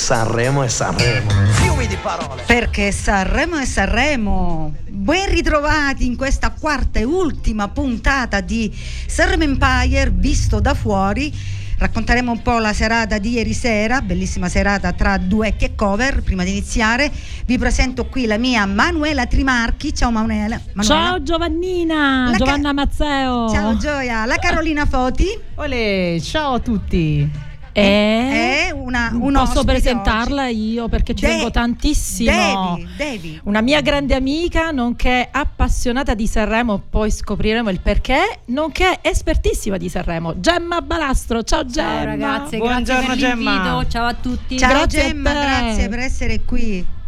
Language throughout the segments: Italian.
Sanremo è Sanremo. Fiumi di parole. Perché Sanremo è Sanremo. Ben ritrovati in questa quarta e ultima puntata di Sanremo Empire visto da fuori racconteremo un po' la serata di ieri sera, bellissima serata tra duetti e cover. Prima di iniziare vi presento qui la mia Manuela Trimarchi. Ciao Manuela. Manuela. Ciao Giovannina, la Giovanna Ca- Mazzeo. Ciao Gioia, la Carolina Foti. Olè, ciao a tutti. È, è una, un Posso presentarla oggi. io perché ci De- tengo tantissimo. Devi, devi. Una mia grande amica, nonché appassionata di Sanremo, poi scopriremo il perché, nonché espertissima di Sanremo. Gemma Balastro. Ciao Gemma. Ciao ragazze, Buongiorno, grazie per Gemma. l'invito. Ciao a tutti. Ciao grazie Gemma, grazie per essere qui.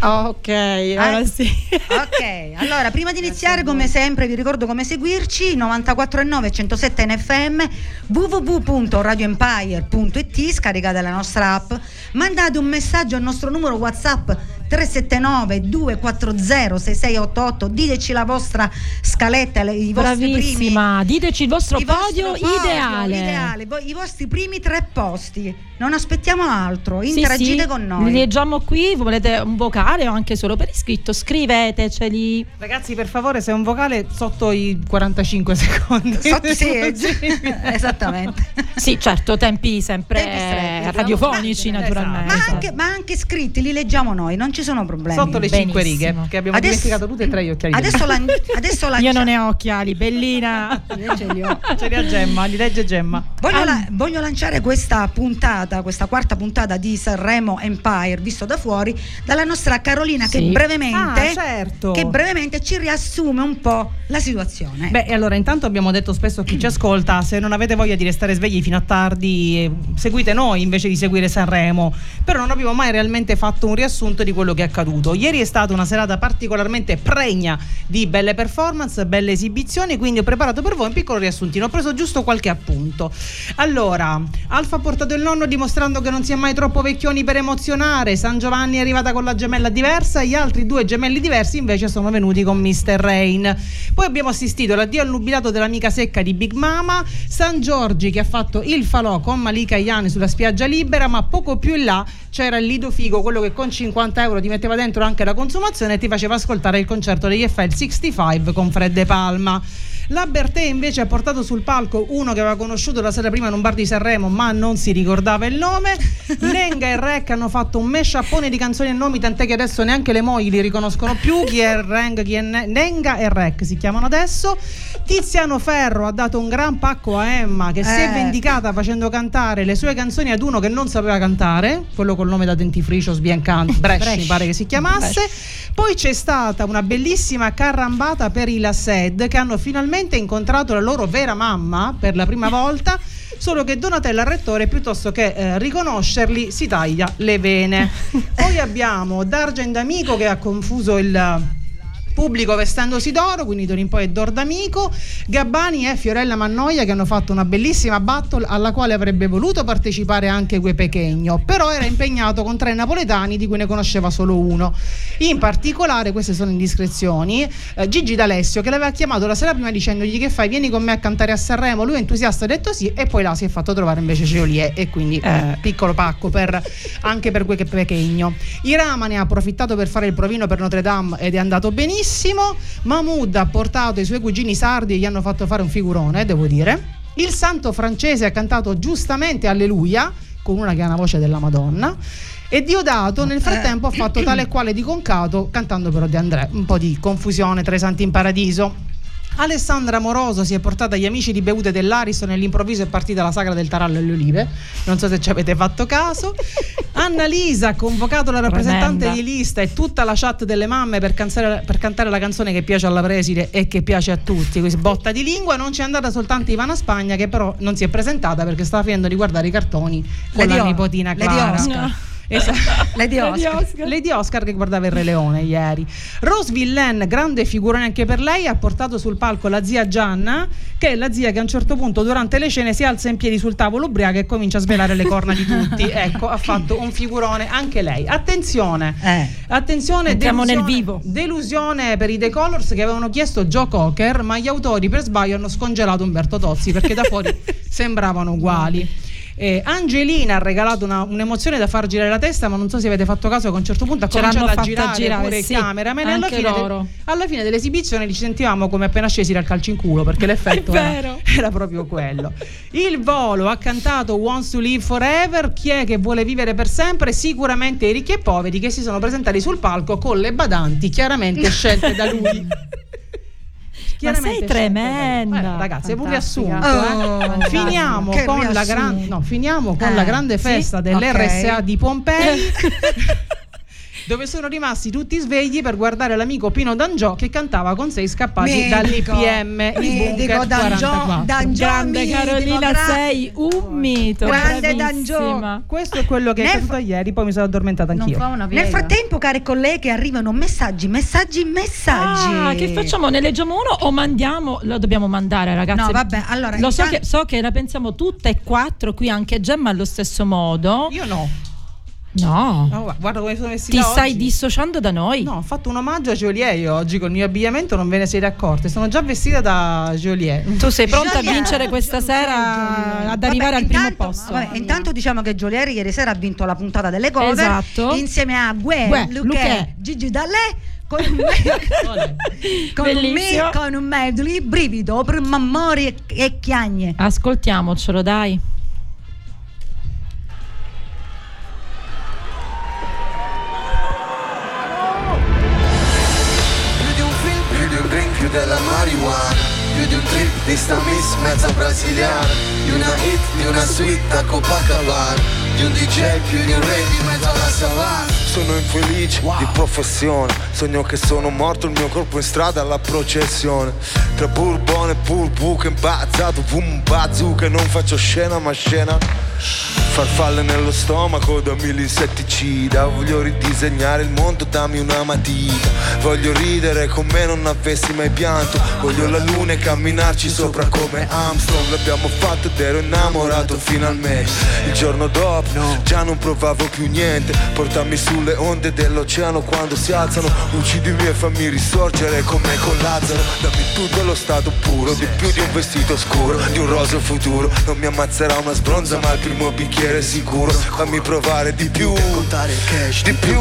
Ok, allora sì. ok, allora prima di iniziare come sempre vi ricordo come seguirci 94.9 107 NFM www.radioempire.it scaricate la nostra app mandate un messaggio al nostro numero whatsapp 379 240 6688 diteci la vostra scaletta i vostri Bravissima, primi, diteci il vostro podio, podio ideale. ideale i vostri primi tre posti non aspettiamo altro, interagite sì, sì. con noi. Li leggiamo qui, volete un vocale o anche solo per iscritto, scriveteceli. Ragazzi, per favore, se è un vocale sotto i 45 secondi. Sotto, sì, esattamente. sì, certo, tempi sempre tempi stretti, radiofonici esatto. naturalmente. Ma anche, ma anche, scritti li leggiamo noi, non ci sono problemi. Sotto le Benissimo. 5 righe, che abbiamo adesso, dimenticato tutte e tre gli occhiali. Adesso, la, adesso Io non ne ho occhiali, bellina. ce li ho. Ce li ha Gemma, li legge Gemma. Voglio, ah. la, voglio lanciare questa puntata questa quarta puntata di Sanremo Empire, visto da fuori, dalla nostra Carolina sì. che, brevemente, ah, certo. che brevemente ci riassume un po' la situazione. Beh, allora intanto abbiamo detto spesso a chi ci ascolta, se non avete voglia di restare svegli fino a tardi, eh, seguite noi invece di seguire Sanremo, però non abbiamo mai realmente fatto un riassunto di quello che è accaduto. Ieri è stata una serata particolarmente pregna di belle performance, belle esibizioni, quindi ho preparato per voi un piccolo riassuntino, ho preso giusto qualche appunto. Allora, Alfa ha portato il nonno dimostrando che non si è mai troppo vecchioni per emozionare, San Giovanni è arrivata con la gemella diversa, gli altri due gemelli diversi invece sono venuti con Mr. Rain. Poi abbiamo assistito all'addio al nubilato dell'amica secca di Big Mama, San Giorgi che ha fatto il falò con Malika Iani sulla spiaggia libera, ma poco più in là c'era il Lido Figo, quello che con 50 euro ti metteva dentro anche la consumazione e ti faceva ascoltare il concerto degli FL 65 con Fred De Palma. La Bertè invece ha portato sul palco uno che aveva conosciuto la sera prima in un bar di Sanremo ma non si ricordava il nome. Nenga e Rec hanno fatto un meshappone di canzoni e nomi tant'è che adesso neanche le mogli li riconoscono più. Chi è Reng, chi è Nenga e Rec si chiamano adesso. Tiziano Ferro ha dato un gran pacco a Emma che eh. si è eh. vendicata facendo cantare le sue canzoni ad uno che non sapeva cantare, quello col nome da dentifricio sbiancante, Bresci mi pare che si chiamasse. Bresci. Poi c'è stata una bellissima carrambata per i Lassed che hanno finalmente incontrato la loro vera mamma per la prima volta solo che Donatella Rettore piuttosto che eh, riconoscerli si taglia le vene. Poi abbiamo D'Argent Amico che ha confuso il pubblico vestendosi d'oro, quindi d'ora in poi è d'or d'amico. Gabbani e Fiorella Mannoia che hanno fatto una bellissima battle alla quale avrebbe voluto partecipare anche Gue Pechegno, però era impegnato con tre napoletani di cui ne conosceva solo uno. In particolare, queste sono indiscrezioni, eh, Gigi D'Alessio che l'aveva chiamato la sera prima dicendogli che fai, vieni con me a cantare a Sanremo, lui entusiasta ha detto sì e poi là si è fatto trovare invece Geolier e quindi eh. piccolo pacco per, anche per Gue Pechegno. Irama ne ha approfittato per fare il provino per Notre Dame ed è andato benissimo benissimo. Mahmoud ha portato i suoi cugini sardi e gli hanno fatto fare un figurone, devo dire. Il santo francese ha cantato giustamente Alleluia, con una che ha una voce della Madonna. E Diodato nel frattempo ha fatto tale e quale di concato cantando però De André. Un po' di confusione tra i santi in paradiso. Alessandra Moroso si è portata gli amici di bevute dell'Ariston nell'improvviso è partita la sagra del tarallo e le olive. Non so se ci avete fatto caso. Anna Lisa ha convocato la rappresentante Tremenda. di lista e tutta la chat delle mamme per, cansare, per, cantare la canzone che piace alla preside e che piace a tutti. Quindi botta di lingua. Non c'è andata soltanto Ivana Spagna che però non si è presentata perché stava finendo di guardare i cartoni con le la nipotina Clara. Esatto. Lady Oscar. Lady Oscar che guardava il Re Leone ieri. Rose Villain, grande figura anche per lei, ha portato sul palco la zia Gianna, che è la zia che a un certo punto durante le scene si alza in piedi sul tavolo ubriaca e comincia a svelare le corna di tutti. Ecco, ha fatto un figurone anche lei. Attenzione, Eh. attenzione, Entriamo nel delusione- vivo. Delusione per i The Colors che avevano chiesto Joe Cocker, ma gli autori per sbaglio hanno scongelato Umberto Tozzi perché da fuori sembravano uguali. Eh, Angelina ha regalato una- un'emozione da far girare la testa, ma non so se avete fatto caso che a un certo punto ha cominciato a girare, girare, pure sì, il cameraman e alla fine, de- alla fine dell'esibizione li sentivamo come appena scesi dal calcio in culo perché l'effetto era, era proprio quello. Il volo ha cantato Wants to Live Forever, chi è che vuole vivere per sempre? Sicuramente i ricchi e poveri che si sono presentati sul palco con le badanti chiaramente scelte da lui. Ma sei tremenda. Eh, ragazzi, è un riassunto. eh. Oh, Finiamo che con, la, riassunto. gran- no, finiamo con Eh, la grande sì? festa dell'RSA Ok. di Pompei. Dove sono rimasti tutti svegli per guardare l'amico Pino D'Angiò che cantava con sei scappati Medico, dall'IPM in bunker D'Angiò, 44. D'Angiò, Grande medico, Carolina, gra- sei un mito. Grande. D'Angiò. Questo è quello che è Nel accaduto ieri, poi mi sono addormentata anch'io. Nel frattempo, care colleghe, arrivano messaggi, messaggi, messaggi. Ah, che facciamo? Ne leggiamo uno o mandiamo? Lo dobbiamo mandare, ragazzi. No, vabbè, allora, Lo so intanto- che, so che la pensiamo tutte e quattro, qui anche Gemma allo stesso modo. Io no. No. Oh, guarda come sono vestita Ti stai oggi. dissociando da noi? No, ho fatto un omaggio a Joliet io oggi col mio abbigliamento, non ve ne siete accorti. Sono già vestita da Joliet. Tu sei pronta Joliet. a vincere questa sera ad arrivare Vabbè, al primo posto? vabbè, intanto diciamo che Giolieri ieri sera ha vinto la puntata delle cover Esatto. insieme a Gue, Gue, Luque, Luque. Gigi D'Alè con un, me- con, un me- con un medley brivido per mammori e, e chiagne. Ascoltiamocelo, dai. Mezza brasiliana Di una hit, di una suite a Copacabana Di un DJ, più di un rave in mezzo alla savana Sono infelice di professione Sogno che sono morto, il mio corpo in strada alla processione. Tra bourbon e purbu che impazzato Boom bazooka non faccio scena ma scena Farfalle nello stomaco, dammi l'insetticida Voglio ridisegnare il mondo, dammi una matita. Voglio ridere con me, non avessi mai pianto. Voglio la luna e camminarci sopra come Armstrong. L'abbiamo fatto ed ero innamorato finalmente. Il giorno dopo già non provavo più niente. Portarmi sulle onde dell'oceano quando si alzano. Uccidimi e fammi risorgere come con Lazzaro. Dammi tutto lo stato puro Di più di un vestito scuro Di un roseo futuro. Non mi ammazzerà una sbronza ma il primo bicchiere sicuro Fammi provare di più. Contare cash, Di più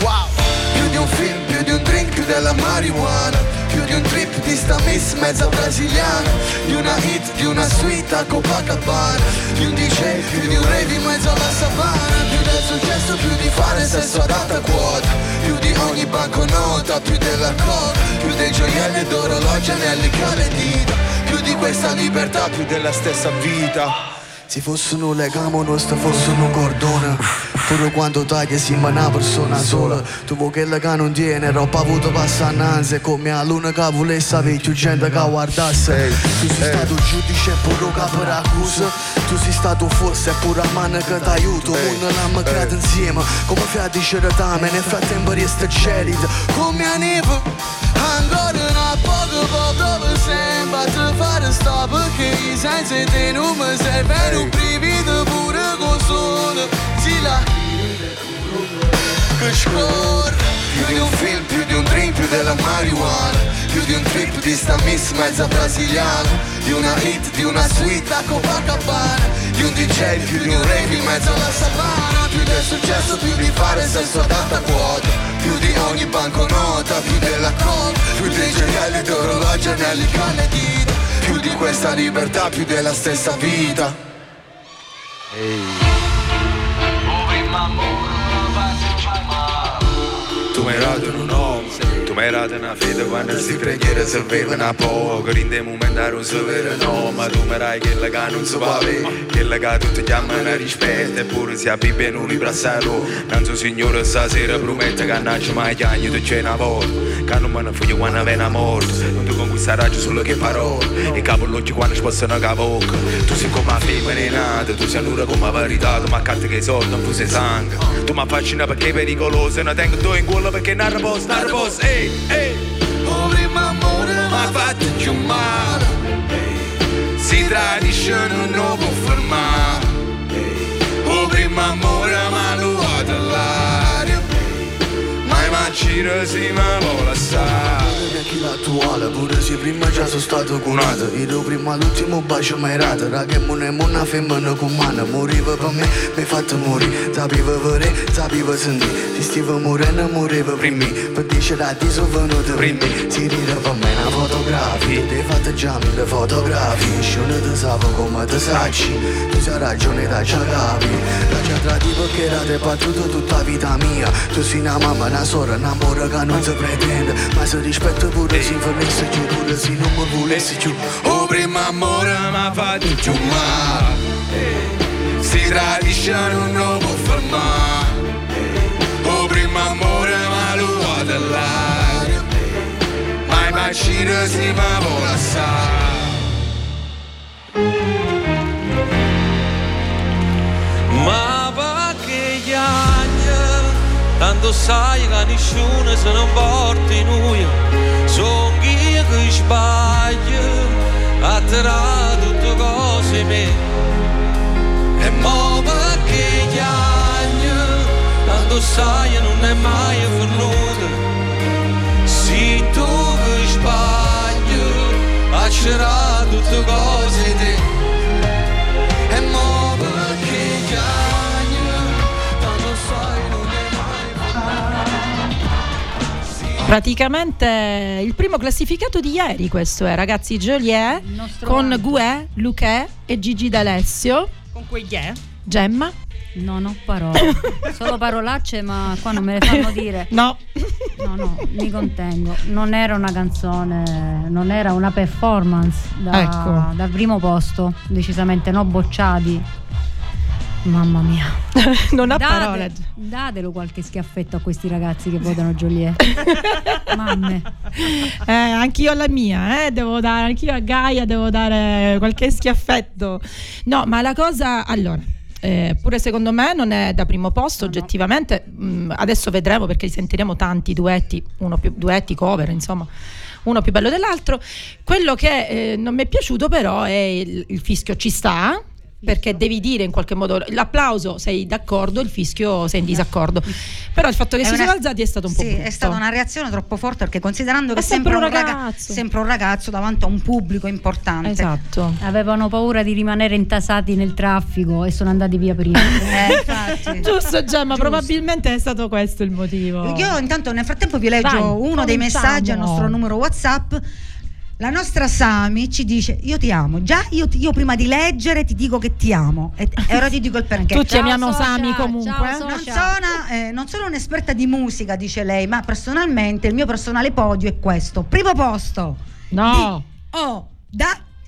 Wow. Più di un film, più di un drink, più della marijuana. Più di un trip di sta miss mezza brasiliana. Di una hit, di una suite a Copacabana. Di un DJ, più di un rave in mezzo alla savana. Più del successo, più di fare sesso ad alta quota. Più di ogni banconota, più della coda. Più dei gioielli ed orologi, anelli le dita Più di questa libertà, più della stessa vita se fosse un legame nostro fosse un cordone. Pure quando taglia siamo una persona sola. Tu vuoi che che non tiene roba avuto passa innanzi. Come a luna che volesse avere più gente che guardasse. Tu sei stato giudice e pure capo accusa Tu sei stato forse pure a mano che ti aiuto Non l'abbiamo creato insieme. Come fratici retame Nel frattempo resta gelida. Come a neve Ancora Ti fare stop perché i sensi te non mi servono Un brivido pure con sole Si la che scorre Più di un film, più di un drink, più della marijuana. Più di un trip di sta miss mezza brasiliana Di una hit, di una suite a Copacabana. Di un DJ, più di un rave in mezzo alla savana Più del successo, più di fare sesso ad alta quota Più di ogni banconota, più della coda Più dei gioielli d'orologi, anelli con le dita Più di questa libertà, più della stessa vita. Tu mi hai dato un hai dato una fede quando si preghiera si avevano a poco. In dei momenti non si vede no, ma mi dai quella che non si può avere Quella che tutti chiamano rispetto. Eppure si apre bene un ribrazzalo Non so signore stasera promette che ci mai chiagni tu c'è una volta Che non me ne fuggo quando viene morto. Non ti conquisterai solo che parole. E capo l'occhio quando si possono cavocca Tu sei come a fame avvelenato Tu sei l'ora come verità. Tu mi accatti che i soldi non sei sangue. Tu mi affascina perché è pericoloso. E non tengo tu in culo perché non riposo, non riposo Ehi, Oh primo amore mi ha fatto più male. Si tradisce non lo può fermare Ma si mi vuole assare chi l'attuale pure se prima già sono stato cunato Io prima l'ultimo bacio mai rato. Raga non è una femmina con mano Moriva per me, mi fatto morire. Sapevo vedere, sapevo sentire Si stiva morendo, moriva prima Per dice a ti sono venuto prima Si ride per me una fotografia. Ti fatto già mille fotografie Scione ti sapo come ti sacci. Tu sai ragione da già capi. Da già trati perché era te battuto tutta la vita mia. Tu sei una mamma, una sorella, un amore che non si pretende. Ma se rispetto pure se volessi giù Pure se non mi volessi giù. Oh primo amore mi fatto giù male Si tradisce non lo può fermare Oh primo amore mi ha rubato l'aria Ma immagino si mi tanto sai che nessuno se ne porti noi, sono io che sbaglio, a tirare tutte cose mie. E mo gli anni, tanto sai non è mai venuto, se tu che sbaglio, a tirare tutte cose te. Praticamente il primo classificato di ieri questo è, ragazzi, Joliet con vanto. Guè, Luque e Gigi D'Alessio. Con quegli è? Gemma? Non ho parole, solo parolacce, ma qua non me le fanno dire. No. No, no, mi contengo. Non era una canzone, non era una performance da, Ecco. dal primo posto, decisamente no bocciati. Mamma mia. non ha Date- parole. Datelo qualche schiaffetto a questi ragazzi che votano Joliet. Mamme. Eh, anch'io alla mia, eh, devo dare, anch'io a Gaia devo dare qualche schiaffetto. No, ma la cosa, allora, eh, pure secondo me non è da primo posto oggettivamente, Mm, adesso vedremo perché li sentiremo tanti duetti, uno più duetti, cover, insomma. Uno più bello dell'altro. Quello che eh, non mi è piaciuto, però, è il, il fischio ci sta. Perché devi dire in qualche modo l'applauso sei d'accordo, il fischio sei in disaccordo. Però il fatto che È si una- sono alzati è stato un po' Sì, brutto. è stata una reazione troppo forte perché considerando che È sempre un, raga- ragazzo. sempre un ragazzo davanti a un pubblico importante. Esatto. Avevano paura di rimanere intasati nel traffico e sono andati via prima. Eh. Giusto Gemma, Giusto. probabilmente è stato questo il motivo. Io intanto nel frattempo vi leggo Vai, uno dei cominciamo. messaggi al nostro numero WhatsApp. La nostra Sami ci dice: Io ti amo. Già io, io prima di leggere ti dico che ti amo. E, e ora ti dico il perché. Tutti Ciao, amiamo socia, Sami ciao, comunque. socia. non sono, eh, non sono un'esperta di musica, dice lei, ma personalmente il mio personale podio è questo. Primo posto. No, Di- oh,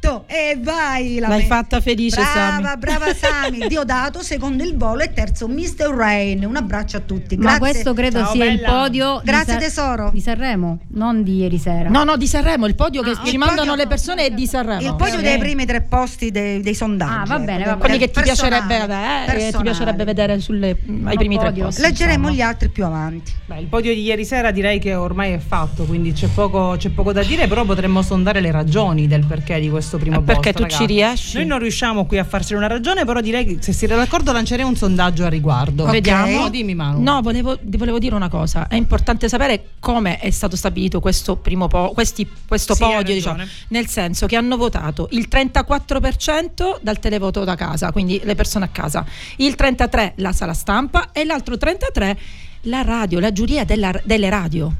dato e vai. la l'hai me- fatta felice Brava, Sami. brava Sami. Diodato, secondo il volo e terzo Mr. Rain. Un abbraccio a tutti. Ma Grazie. questo credo Ciao, sia il bella. podio di Grazie, Sa- tesoro. di Sanremo, non di ieri sera. No, no, di Sanremo, il podio che Ah, ci il mandano podio- le persone è di Sanremo. Il podio dei primi tre posti dei, dei sondaggi. Ah, va bene, ecco, va bene. Quelli che ti piacerebbe, eh, che ti piacerebbe vedere sulle, ai primi tre podio. posti. Leggeremo insomma. gli altri più avanti. Beh, il podio di ieri sera direi che ormai è fatto, quindi c'è poco, c'è poco da dire, però potremmo sondare le ragioni del perché di questo primo Eh, perché posto, tu ci ragazzi. riesci? Noi non riusciamo qui a farcene una ragione, però direi che se siete d'accordo lancerei un sondaggio a riguardo. Ok. Vediamo. No, dimmi Manu. No, volevo, volevo dire una cosa. È importante sapere come è stato stabilito questo primo po- questi- questo Sì, podio, diciamo, nel senso che hanno votato il 34% dal televoto da casa, quindi le persone a casa, il 33% la sala stampa e l'altro 33% la radio, la giuria della- delle radio.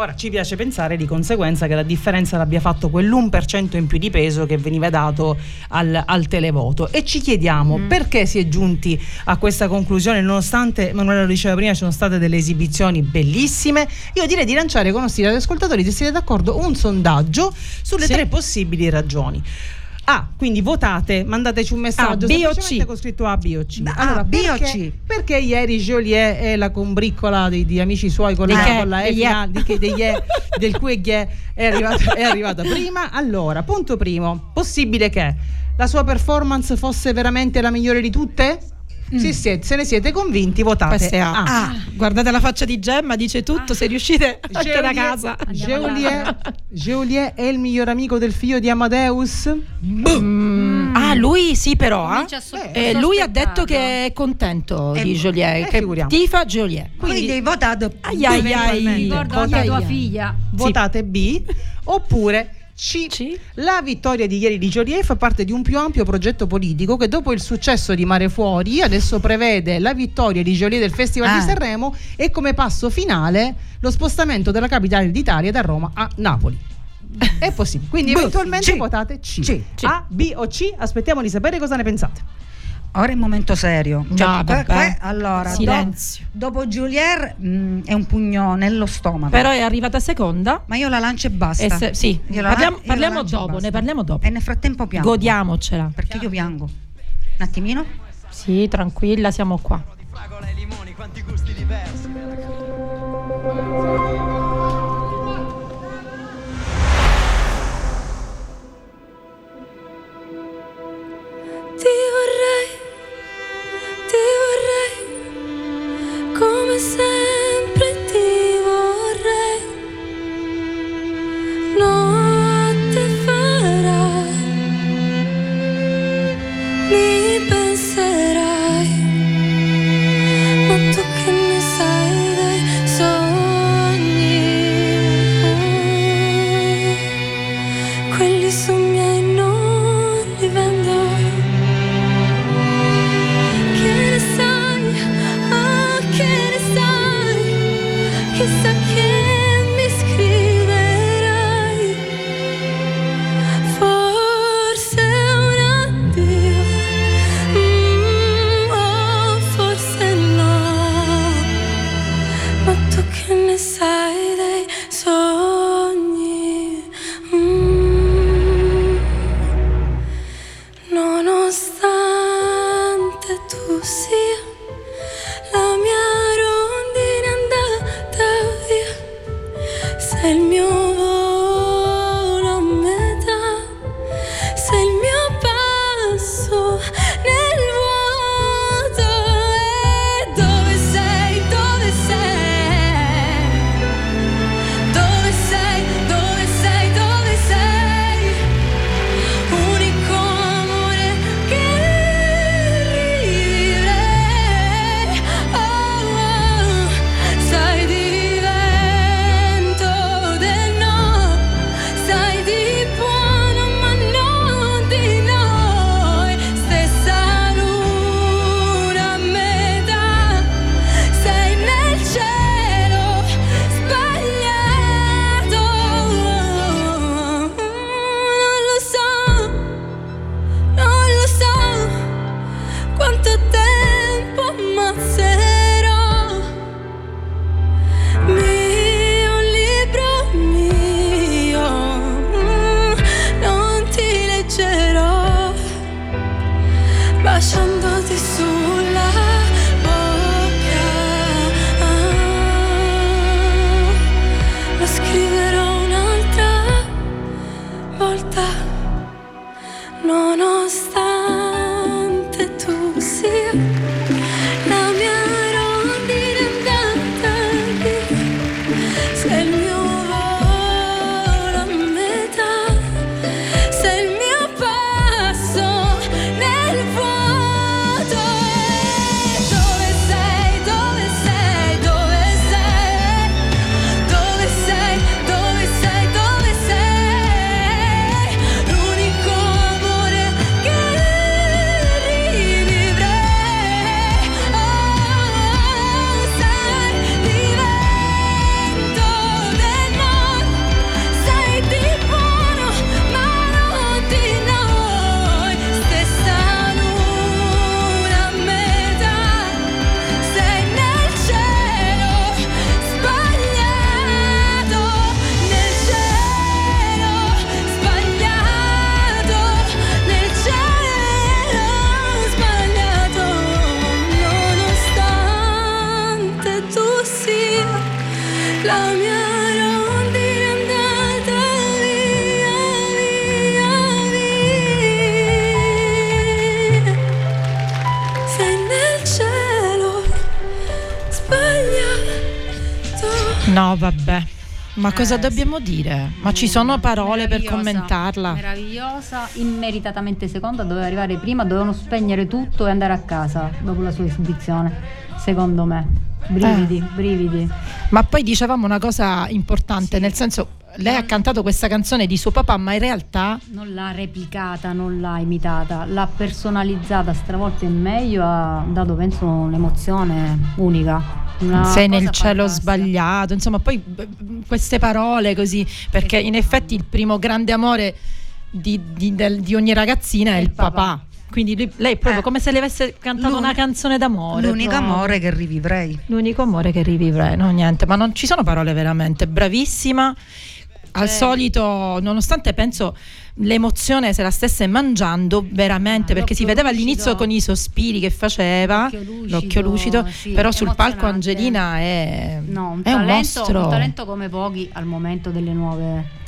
Ora ci piace pensare di conseguenza che la differenza l'abbia fatto quell'1% in più di peso che veniva dato al, al televoto e ci chiediamo Mm. perché si è giunti a questa conclusione nonostante, Emanuele lo diceva prima, ci sono state delle esibizioni bellissime. Io direi di lanciare con i nostri ascoltatori, se siete d'accordo, un sondaggio sulle Sì. tre possibili ragioni. A, quindi votate, mandateci un messaggio A, B o C? con scritto A, B o C. A, Allora, B o perché, C? perché ieri Joliet e la combriccola di, di amici suoi con la, che? con la E Degli E. finale, di che- del cui è arrivata, è arrivata prima? Allora, punto primo, possibile che la sua performance fosse veramente la migliore di tutte? Se, siete, se ne siete convinti, votate è A. Ah, guardate la faccia di Gemma, dice tutto, se riuscite anche da casa. Geolier, Geolier è il miglior amico del figlio di Amadeus? Mm, Ah, lui sì però. eh. Eh, lui ha detto che è contento Eh, di Joliet, eh, che tifa Joliet. Quindi votate Ai ai ai. Eventualmente. Ricordo Ai, anche ai, tua ai. figlia. Votate B oppure C. C. La vittoria di ieri di Joliet fa parte di un più ampio progetto politico che dopo il successo di Mare Fuori adesso prevede la vittoria di Joliet del Festival Ah. di Sanremo e come passo finale lo spostamento della capitale d'Italia da Roma a Napoli. È possibile. Quindi B, eventualmente C. votate C. C. A, B o C. Aspettiamo di sapere cosa ne pensate. Ora è il momento serio. No, Cioè, que- vabbè. que- allora, Silenzio. do- dopo Julier mh, è un pugno nello stomaco. Però è arrivata seconda. ma io la lancio e basta. E se- sì, la- parliamo- parliamo dopo, basta. ne parliamo dopo. E nel frattempo piango. Godiamocela. Perché io piango. Un attimino. Sì, tranquilla, siamo qua. Fragola e limoni, quanti gusti diversi. Ti vorrei, sempre ti vorrei. Notte cosa Eh, dobbiamo dire? Ma ci sono parole per commentarla? Meravigliosa, immeritatamente seconda, doveva arrivare prima, dovevano spegnere tutto e andare a casa dopo la sua esibizione, secondo me. Brividi, Eh. brividi. Ma poi dicevamo una cosa importante, nel senso, lei ha cantato questa canzone di suo papà, ma in realtà Non l'ha replicata, non l'ha imitata, l'ha personalizzata, stravolta in meglio, ha dato penso un'emozione unica. Una sei nel cielo fantastica. sbagliato, insomma, poi queste parole così, perché in effetti il primo grande amore di, di- del- di ogni ragazzina è il papà. Quindi lui- lei è proprio Eh. come se le avesse cantato una canzone d'amore. L'unico proprio. amore che rivivrei. L'unico amore che rivivrei, no niente, ma non ci sono parole veramente, bravissima. Al solito, nonostante penso l'emozione se la stesse mangiando veramente, Ah, perché si vedeva all'inizio con i sospiri che faceva, L'occhio lucido, l'occhio lucido, sì, però sul palco. Angelina è, No, un, è un talento, mostro. un talento come pochi al momento delle nuove.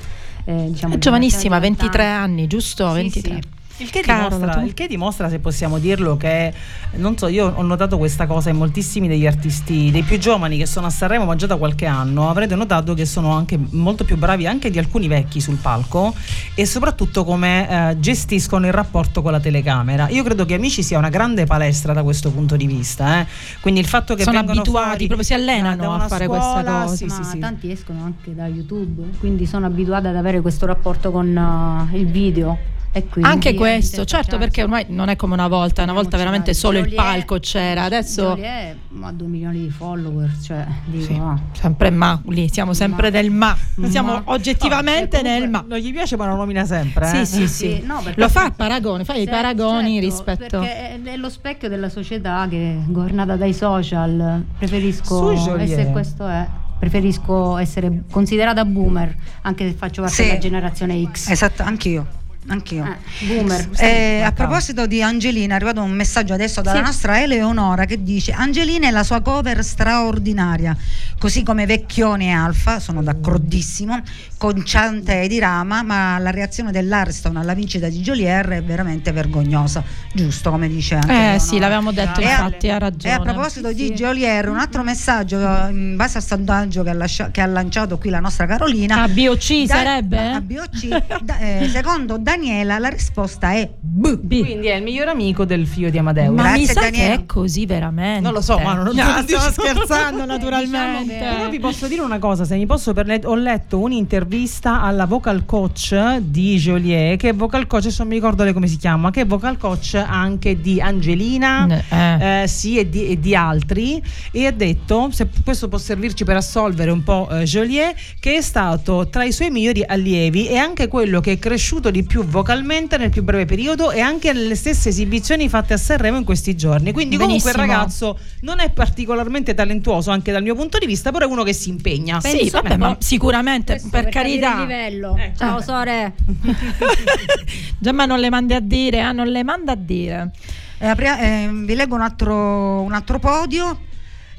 eh, diciamo, È giovanissima, generazioni 23 cantanti. anni, giusto? Sì, 23. sì. Il che, dimostra, il che dimostra, se possiamo dirlo, che non so, io ho notato questa cosa in moltissimi degli artisti, dei più giovani che sono a Sanremo, ma già da qualche anno, avrete notato che sono anche molto più bravi anche di alcuni vecchi sul palco e soprattutto come eh, gestiscono il rapporto con la telecamera. Io credo che Amici sia una grande palestra da questo punto di vista. eh. Quindi il fatto che Sono vengono abituati, fuori proprio si allenano a fare scuola, cose. Sì, Ma sì, sì. tanti escono anche da YouTube, quindi sono abituati ad avere questo rapporto con eh, il video. E quindi Anche questo, certo, perché ormai non è come una volta, una volta veramente solo il Joliet- palco c'era, adesso Joliet ha 2 milioni di follower, cioè dico, Sì, ah. sempre ma, lì siamo sempre Ma. nel ma, Ma. siamo oggettivamente No, nel ma. Non gli piace, ma lo nomina sempre. Sì, eh. sì, sì. Sì, no, perché- Lo fa a paragone, fa i paragoni certo, rispetto. perché è lo specchio della società che è governata dai social. Preferisco e se questo è preferisco essere considerata boomer, anche se faccio parte Sì. della generazione X. Esatto, anch'io. Anch'io. Eh, boomer. Eh, a proposito di Angelina, è arrivato un messaggio adesso dalla Sì. nostra Eleonora che dice: Angelina e la sua cover straordinaria, così come Vecchioni e Alfa, sono d'accordissimo, con Ciante e di Rama, ma la reazione dell'Arston alla vincita di Jolier è veramente vergognosa, giusto come dice anche Eh Eleonora. sì, l'avevamo detto, E infatti ha E ragione. a proposito Sì, di sì. Jolier, un altro messaggio eh, in base al sondaggio che ha, lascia- che ha lanciato qui la nostra Carolina. A BOC Da- sarebbe? A BOC, da- eh, secondo Daniela, la risposta è B. B. Quindi è il miglior amico del figlio di Amadeus. Ma mi Grazie, sa Daniele. che è così veramente. Non lo so, ma non- No, lo stiamo scherzando naturalmente. diciamo Però vi posso dire una cosa, se mi posso permettere, ho letto un'intervista alla vocal coach di Joliet, che è vocal coach, adesso non mi ricordo lei come si chiama, che è vocal coach anche di Angelina, Eh. eh, sì, e di, e di altri, e ha detto, se questo può servirci per assolvere un po' eh, Joliet, che è stato tra i suoi migliori allievi e anche quello che è cresciuto di più vocalmente nel più breve periodo e anche nelle stesse esibizioni fatte a Sanremo in questi giorni. Quindi comunque il Benissimo. ragazzo non è particolarmente talentuoso anche dal mio punto di vista, però è uno che si impegna. Sì, Penso- vabbè, ma sicuramente per il carità. livello. Eh, Ciao vabbè. Sore. Gemma non le mandi a dire, ah, non le manda a dire. Eh, apri- eh, vi leggo un altro, un altro podio.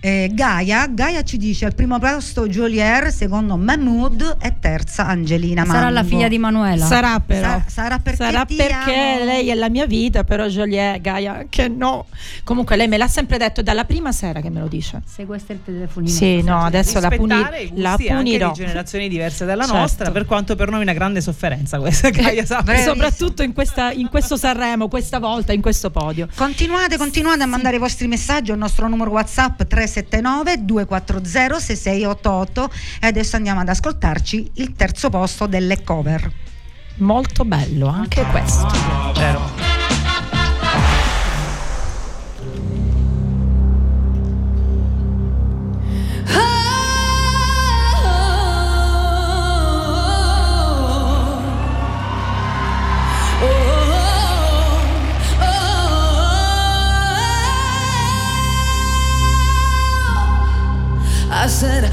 Eh, Gaia, Gaia ci dice al primo posto Jolier, secondo Mahmood e terza Angelina Sarà la Mango. figlia di Manuela. Sarà però. Sa- sarà perché Sarà perché amo. lei è la mia vita, però Joliet, Gaia, che no. Comunque lei me l'ha sempre detto è dalla prima sera che me lo dice. Sequestra il telefonino. Sì, no, adesso la, puni- la anche punirò. di generazioni diverse dalla Certo. nostra, per quanto per noi è una grande sofferenza questa Gaia sappia. Bravissimo. Soprattutto in, questa, in questo Sanremo, questa volta, in questo podio. Continuate, continuate a mandare i vostri messaggi al nostro numero WhatsApp 379 240 6688 e adesso andiamo ad ascoltarci il terzo posto delle cover. Molto bello anche questo. Vero. Said,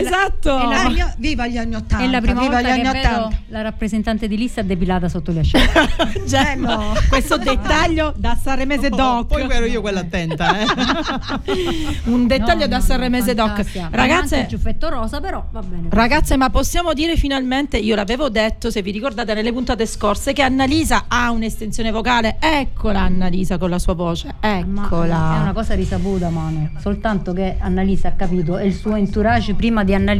Exacto. Esatto. E la- Anni- viva gli anni 80. È la prima viva volta gli che anni vedo 80. la rappresentante di lista depilata sotto le ascelle. Gemma, questo dettaglio da Sanremese Doc. Poi ero io quella attenta, eh. Un dettaglio da Sanremese Doc. Fantastica. Anche Ragazze, il ciuffetto rosa, però va bene. Ragazze, ma possiamo dire finalmente, io l'avevo detto, se vi ricordate nelle puntate scorse, che Annalisa ha un'estensione vocale. Eccola Annalisa con la sua voce. Ma Eccola. è una cosa risaputa, Manu. Soltanto che Annalisa ha capito e il suo entourage prima di Annalisa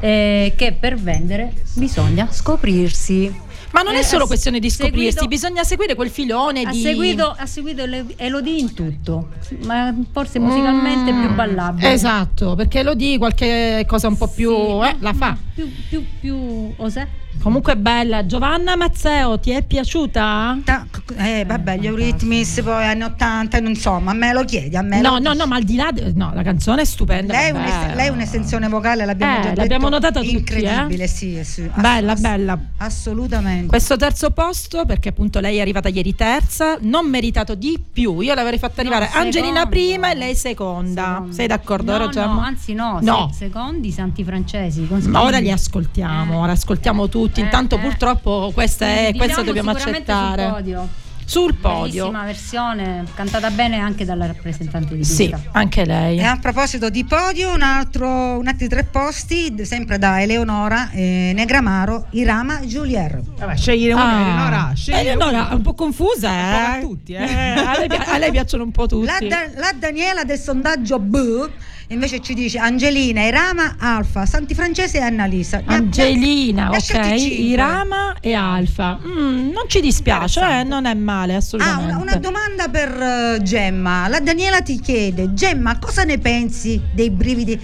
eh, che per vendere bisogna scoprirsi. Ma non Eh, è solo questione di scoprirsi, seguito- bisogna seguire quel filone Ha di... seguito, ha seguito Elo- Elodie in tutto, ma forse musicalmente più ballabile. Esatto, perché lo di qualche cosa un po' più... Sì, eh, la fa. Più, più, più osè? Comunque bella. Giovanna Mazzeo, ti è piaciuta? Ta- Eh, vabbè, gli Eurythmics poi anni 80, insomma, a me lo chiedi, a me No, no, no, ma al di là... de- No, la canzone è stupenda. Lei è, un'est- lei è un'estensione vocale, l'abbiamo Eh, già detto. l'abbiamo notata tutti, Incredibile, eh. sì, sì. Bella, bella. Assolutamente. Questo terzo posto, perché appunto lei è arrivata ieri terza, non meritato di più. Io l'avrei fatta arrivare No, Angelina prima e lei seconda. Secondo. Sei d'accordo? No, Gemma? no, anzi no, No. se- secondi santi francesi. con Ma ora Spinelli. Ascoltiamo, ora ascoltiamo tutti. Eh, Intanto eh. purtroppo questa è, Diciamo questa dobbiamo accettare. Sul podio. Sul podio. Bellissima versione, cantata bene anche dalla rappresentante di Sì, anche lei. E a proposito di podio, un altro, un altri tre posti, sempre da Eleonora eh, Negramaro, Irama Giulier. Vabbè, scegliere una, Eleonora, scegliere Eleonora, una. un po' confusa, Un eh? po' a tutti, eh. a, lei, a lei piacciono un po' tutti. La, Da- la Daniela del sondaggio B invece ci dice Angelina, Irama, Alfa, Santi Francese e Annalisa. Angelina, ne ok. Irama e Alfa. Mm, non ci dispiace, eh, non è male Ah, assolutamente. una, una domanda per eh, Gemma. La Daniela ti chiede, Gemma, cosa ne pensi dei brividi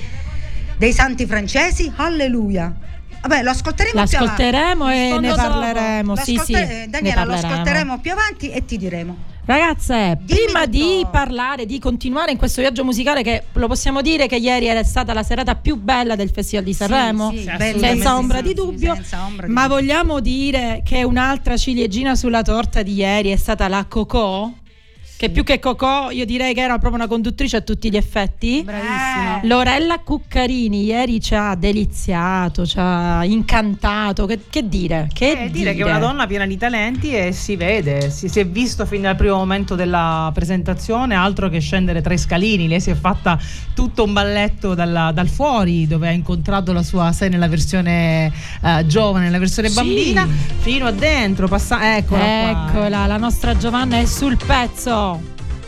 dei santi francesi? Alleluia. Vabbè, lo ascolteremo più avanti. L'ascolteremo e ne parleremo. Sì, sì, ascolte- ne Daniela, lo parleremo. ascolteremo più avanti e ti diremo. Ragazze, Dimmi prima tutto. di parlare, di continuare in questo viaggio musicale, che lo possiamo dire che ieri è stata la serata più bella del Festival di Sanremo, sì, bellissima, senza ombra sì, di sì, dubbio. senza ombra di ma dubbio. vogliamo dire che un'altra ciliegina sulla torta di ieri è stata la Cocò? Che più che Cocò, io direi che era proprio una conduttrice a tutti gli effetti. Bravissima. Lorella Cuccarini ieri ci ha deliziato, ci ha incantato. Che, che dire? Che Eh, dire che è una donna piena di talenti e si vede, si, si è visto fin dal primo momento della presentazione, altro che scendere tre scalini, lei si è fatta tutto un balletto dalla- dal fuori dove ha incontrato la sua sei nella versione eh, giovane, nella versione Sì. bambina, fino a dentro, passa- eccola qua. Eccola, la nostra Giovanna è sul pezzo.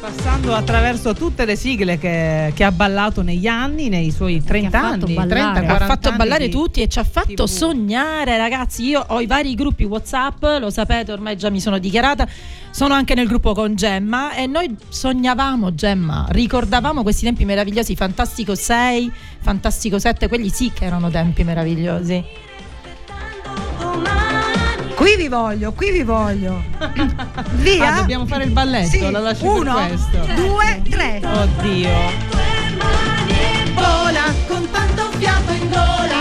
Passando attraverso tutte le sigle che, che ha ballato negli anni, nei suoi 30 ha fatto anni, ballare. 30, Ha 40 ha fatto ballare tutti e ci ha fatto TV. sognare, ragazzi. Io ho i vari gruppi WhatsApp, lo sapete, ormai già mi sono dichiarata. Sono anche nel gruppo con Gemma e noi sognavamo, Gemma, ricordavamo questi tempi meravigliosi, Fantastico 6, Fantastico 7, quelli sì che erano tempi meravigliosi. Qui vi voglio, qui vi voglio. Via. Ah, dobbiamo fare il balletto, Sì. la lasci Uno, per questo. due, tre. Oddio. Vola con tanto fiato in gola.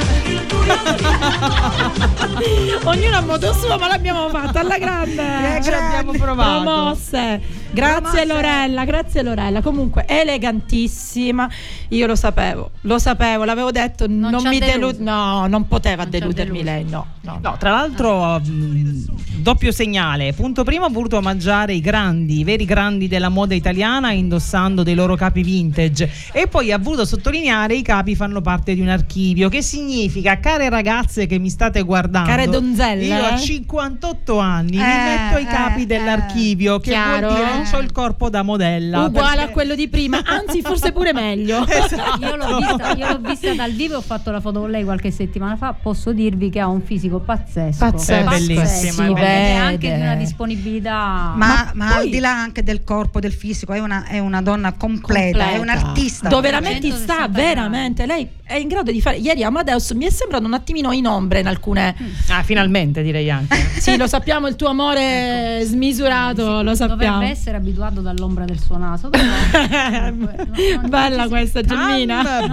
Il Ognuno a modo suo, ma l'abbiamo fatta alla grande. Eh, Ci abbiamo provato. Promosse. Grazie. Lorella, grazie Lorella. Comunque elegantissima. Io lo sapevo, lo sapevo, l'avevo detto, non, Non mi deluso. delu- No, non poteva Non deludermi lei, no. no. No, tra l'altro mh, doppio segnale. Punto primo ha voluto omaggiare i grandi, i veri grandi della moda italiana indossando dei loro capi vintage e poi ha voluto sottolineare i capi fanno parte di un archivio, che significa care ragazze che mi state guardando. Care donzelle, Io a eh? 58 anni mi Eh, metto i capi eh, dell'archivio, che Chiaro. vuol dire ho il corpo da modella. Uguale perché- a quello di prima, anzi forse pure meglio. Esatto. Io l'ho, vista, io l'ho vista dal vivo e ho fatto la foto con lei qualche settimana fa. Posso dirvi che ha un fisico pazzesco. Pazzesco. È bellissima, Ed è anche di una disponibilità. Ma, Ma ma poi- al di là anche del corpo, del fisico, è una, è una donna completa, è un artista. Dove veramente 160 sta, veramente. Lei è in grado di fare. Ieri Amadeus mi è sembrato un attimino in ombra in alcune. Ah, finalmente direi anche. Sì, lo sappiamo, il tuo amore smisurato, lo sappiamo. Dovrebbe essere abituato dall'ombra del suo naso. Però non- Bella si- questa Gemmina.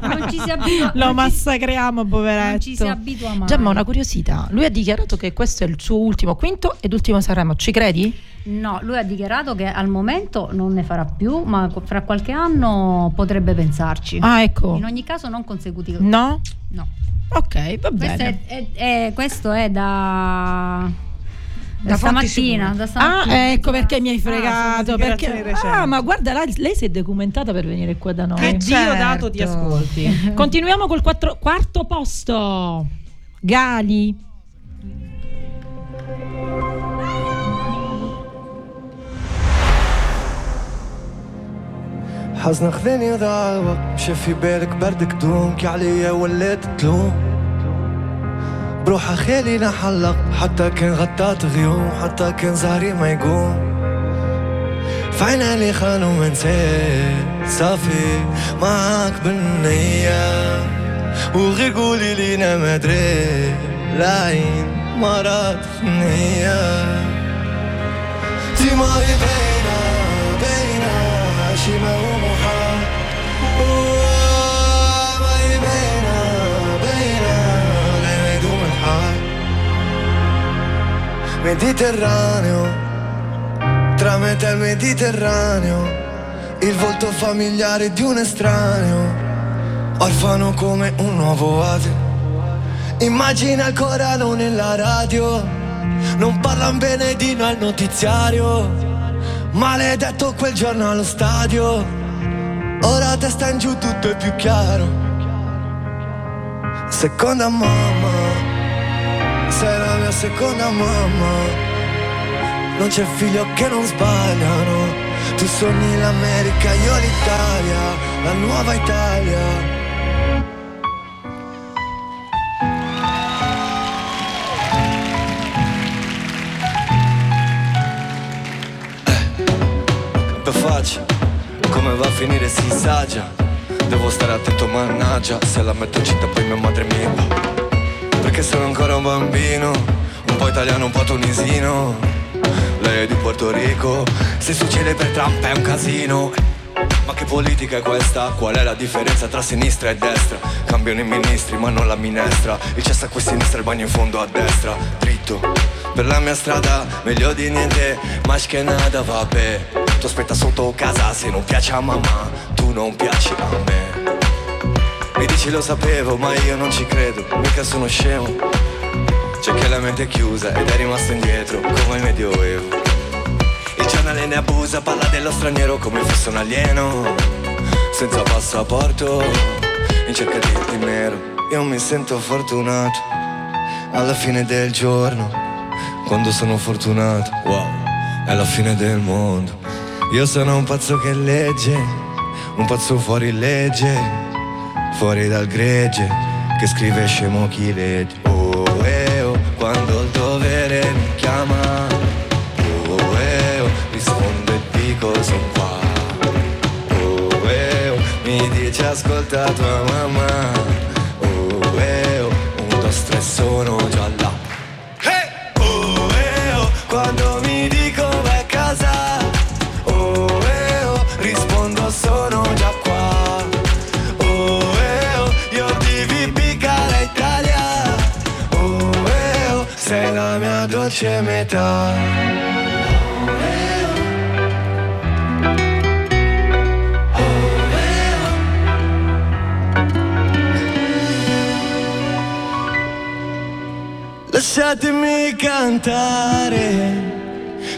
Non ci si abitua. Lo massacriamo, poveretto. non ci si abitua mai. Gemma, una curiosità. Lui ha dichiarato che questo è il suo ultimo quinto ed ultimo Sanremo. Ci credi? No, lui ha dichiarato che al momento non ne farà più, ma fra qualche anno potrebbe pensarci. Ah, ecco. In ogni caso non consecutivo. No? No. Ok, va Questo bene. è, è- è- questo è da, da, Da fonti stamattina, sicure. da Ah, stamattina. ecco perché mi hai fregato. sono perché... dichiarazioni recenti. Ah, ma guarda, là, lei si è documentata per venire qua da noi. Che Dio certo. dato ti ascolti. Continuiamo col quattro- quarto posto. Gali. حزن خذني ضاع الوقت مشى في بالك بردك دوم كي عليا ولات تلوم بروح خالي نحلق. حتى كان غطات غيوم حتى كان زهري ما يقوم. فعنا لي خانوا ما نسيت. صافي معاك بالنية. وغير قولي لينا ما دري العين مرات النية. ديما بينا بينا شي ما هو Mediterraneo. Tramite il Mediterraneo. Il volto familiare di un estraneo. Orfano come un nuovo ate immagina il Corano nella radio. Non parlano bene di noi al notiziario. Maledetto quel giorno allo stadio. Ora testa in giù tutto è più chiaro. Seconda mamma Sei la mia seconda mamma. Non c'è figlio che non sbagliano. Tu sogni l'America, io l'Italia La nuova Italia. Che faccio? Come va a finire si sa già. Devo stare attento mannaggia. Se la metto incinta poi mia madre mi va Perché sono ancora un bambino Un po' italiano, un po' tunisino. Lei è di Porto Rico Se succede per Trump è un casino. Ma che politica è questa? Qual è la differenza tra sinistra e destra? Cambiano i ministri ma non la minestra. Il cesso a qui sinistra, il bagno in fondo a destra. Dritto per la mia strada, meglio di niente. Ma che nada vabbè Tu aspetta sotto casa se non piace a mamma Tu non piaci a me Mi dici lo sapevo ma io non ci credo Mica sono scemo. C'è che la mente è chiusa ed è rimasto indietro Come il medioevo. Il giornale ne abusa, parla dello straniero come fosse un alieno Senza passaporto, in cerca di, di nero Io mi sento fortunato Alla fine del giorno Quando sono fortunato, wow È la fine del mondo. Io sono un pazzo che legge Un pazzo fuori legge Fuori dal gregge Che scrive scemo chi legge Oh, eh, oh Quando il dovere mi chiama. Oh, eh, oh, rispondo e dico son qua. Oh, eh, oh, mi dice ascolta tua mamma. Oh, eh, oh, un, due, tre, sono già dolce metà. Lasciatemi cantare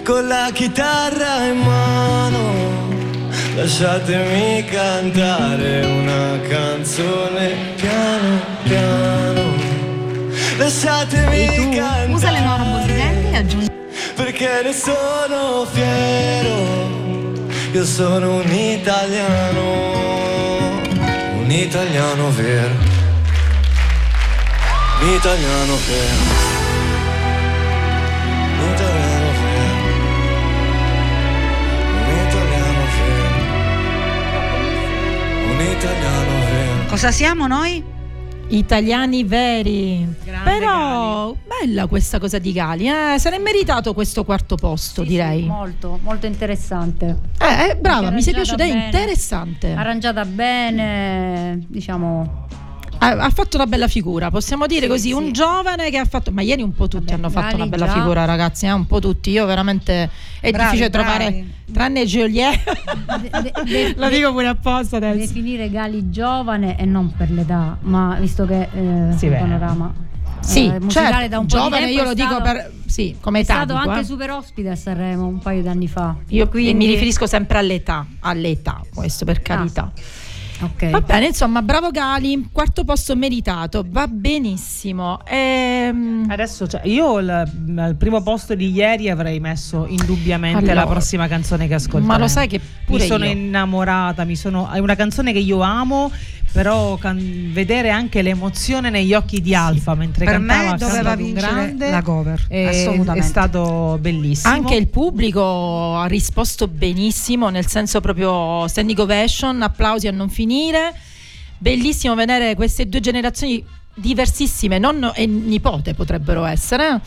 con la chitarra in mano. Lasciatemi cantare una canzone piano piano. Lasciatemi cantare. Usa le norme aggiungi. Perché ne sono fiero. Io sono un italiano. Un italiano vero. Un italiano vero. Un italiano vero. Un italiano vero. Un italiano vero. Cosa siamo noi? Italiani veri. Però bella questa cosa di Gali, eh? se n'è meritato questo quarto posto, direi. Molto, molto interessante. Eh, eh, brava, mi sei piaciuta, è bene. interessante. Arrangiata bene, diciamo. Ha, fatto una bella figura, possiamo dire Sì, così, sì. un giovane che ha fatto, ma ieri un po' tutti Vabbè, hanno fatto una bella già. figura ragazzi, eh? un po' tutti, io veramente è Bravi, difficile bravi. trovare, tranne Joliet, lo dico pure apposta adesso. Definire Gali giovane e non per l'età, ma visto che eh, Sì, panorama Sì, eh, musicale certo, da un po' giovane di tempo io lo dico per, sì, come è età stato dico, anche eh. super ospite a Sanremo un paio d'anni fa. Io Quindi- mi riferisco sempre all'età, all'età, questo per carità. Ok. Va bene, insomma, bravo Gali, quarto posto meritato, va benissimo. Ehm, Adesso cioè, io il- al primo posto di ieri avrei messo indubbiamente Allora. la prossima canzone che ascolteremo. Ma lo sai che pure mi sono io. innamorata, mi sono, è una canzone che io amo, però can- vedere anche l'emozione negli occhi di Alfa mentre Per cantava me doveva vincere grande, la cover, è, assolutamente. è stato bellissimo. Anche il pubblico ha risposto benissimo, nel senso proprio standing ovation, applausi a non finire. Bellissimo vedere queste due generazioni diversissime, nonno e nipote potrebbero essere.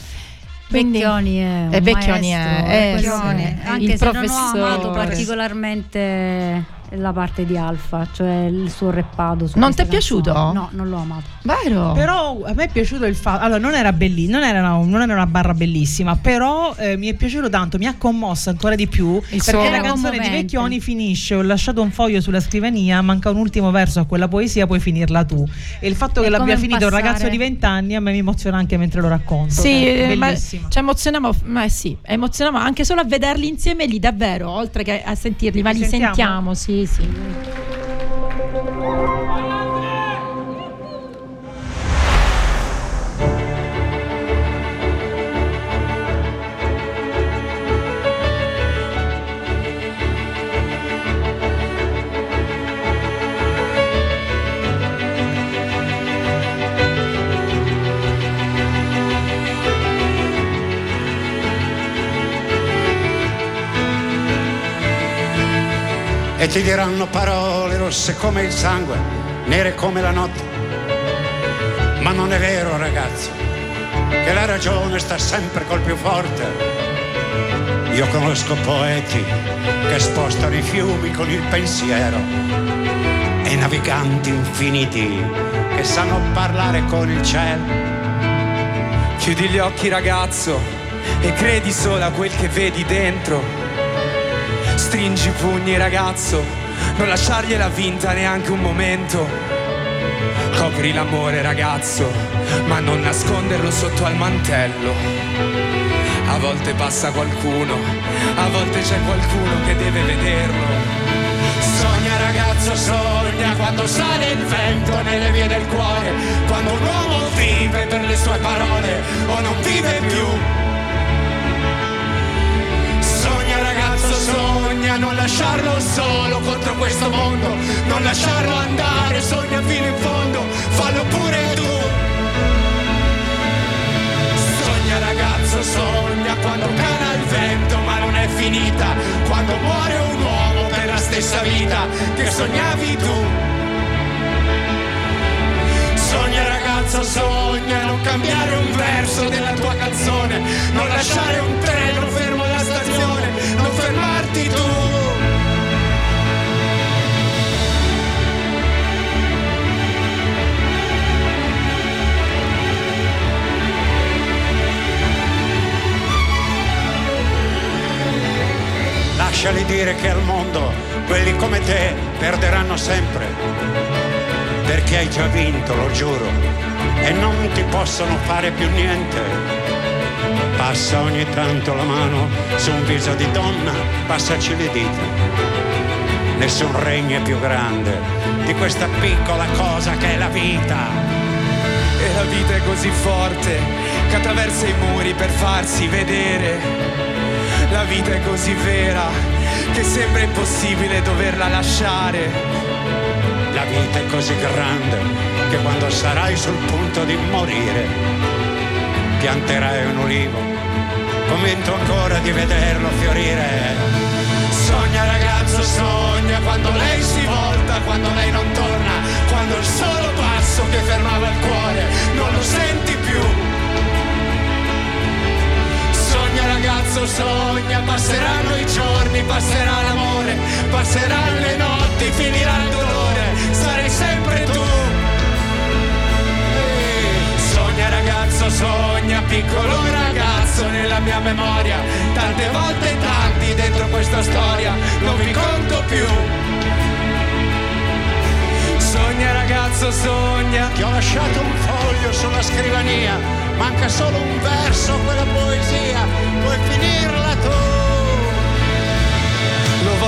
Quindi- Vecchioni è un E Vecchioni è- maestro, è- e quello Vecchioni, che- il anche se non ho professore. amato particolarmente la parte di Alfa, cioè il suo reppado. su Non ti è piaciuto? No, non l'ho amato. Vero? Però a me è piaciuto il fatto, allora non era bellissima, non, era una- non era una barra bellissima, però eh, mi è piaciuto tanto, mi ha commosso ancora di più, perché suo- la canzone di. Vecchioni finisce, ho lasciato un foglio sulla scrivania, manca un ultimo verso a quella poesia, puoi finirla tu. E il fatto È che l'abbia finito un ragazzo di 20 anni a me mi emoziona anche mentre lo racconto. Sì, È eh, ma bellissimo. ci emozioniamo, ma sì, emozioniamo anche solo a vederli insieme lì davvero, oltre che a sentirli, ma Li li sentiamo? sentiamo, sì, sì. E ti diranno parole rosse come il sangue, nere come la notte. Ma non è vero, ragazzo, che la ragione sta sempre col più forte. Io conosco poeti che spostano i fiumi con il pensiero e naviganti infiniti che sanno parlare con il cielo. Chiudi gli occhi ragazzo e credi solo a quel che vedi dentro. Stringi i pugni ragazzo, non lasciargliela vinta neanche un momento. Copri l'amore ragazzo, ma non nasconderlo sotto al mantello. A volte passa qualcuno, a volte c'è qualcuno che deve vederlo. Sogna ragazzo, sogna quando sale il vento nelle vie del cuore, quando un uomo vive per le sue parole o non vive più. Sogna non lasciarlo solo contro questo mondo, non lasciarlo andare, sogna fino in fondo, fallo pure tu. Sogna ragazzo, sogna quando cala il vento ma non è finita, quando muore un uomo per la stessa vita che sognavi tu. Sogna ragazzo, sogna non cambiare un verso della tua canzone, non lasciare un treno fermo non fermarti tu. Lasciali dire che al mondo quelli come te perderanno sempre, perché hai già vinto, lo giuro, e non ti possono fare più niente. Passa ogni tanto la mano su un viso di donna, passaci le dita. Nessun regno è più grande di questa piccola cosa che è la vita. E la vita è così forte che attraversa i muri per farsi vedere. La vita è così vera che sembra impossibile doverla lasciare. La vita è così grande che quando sarai sul punto di morire, pianterai un ulivo, convinto ancora di vederlo fiorire. Sogna ragazzo, sogna quando lei si volta, quando lei non torna, quando il solo passo che fermava il cuore non lo senti più. Sogna ragazzo, sogna, passeranno i giorni, passerà l'amore, passeranno le notti, finirà il dolore, sarai sempre tu. Ragazzo, sogna, piccolo ragazzo nella mia memoria, tante volte tanti dentro questa storia, non vi conto più. Sogna ragazzo, sogna. Ti ho lasciato un foglio sulla scrivania, manca solo un verso, quella poesia, puoi finirla tu.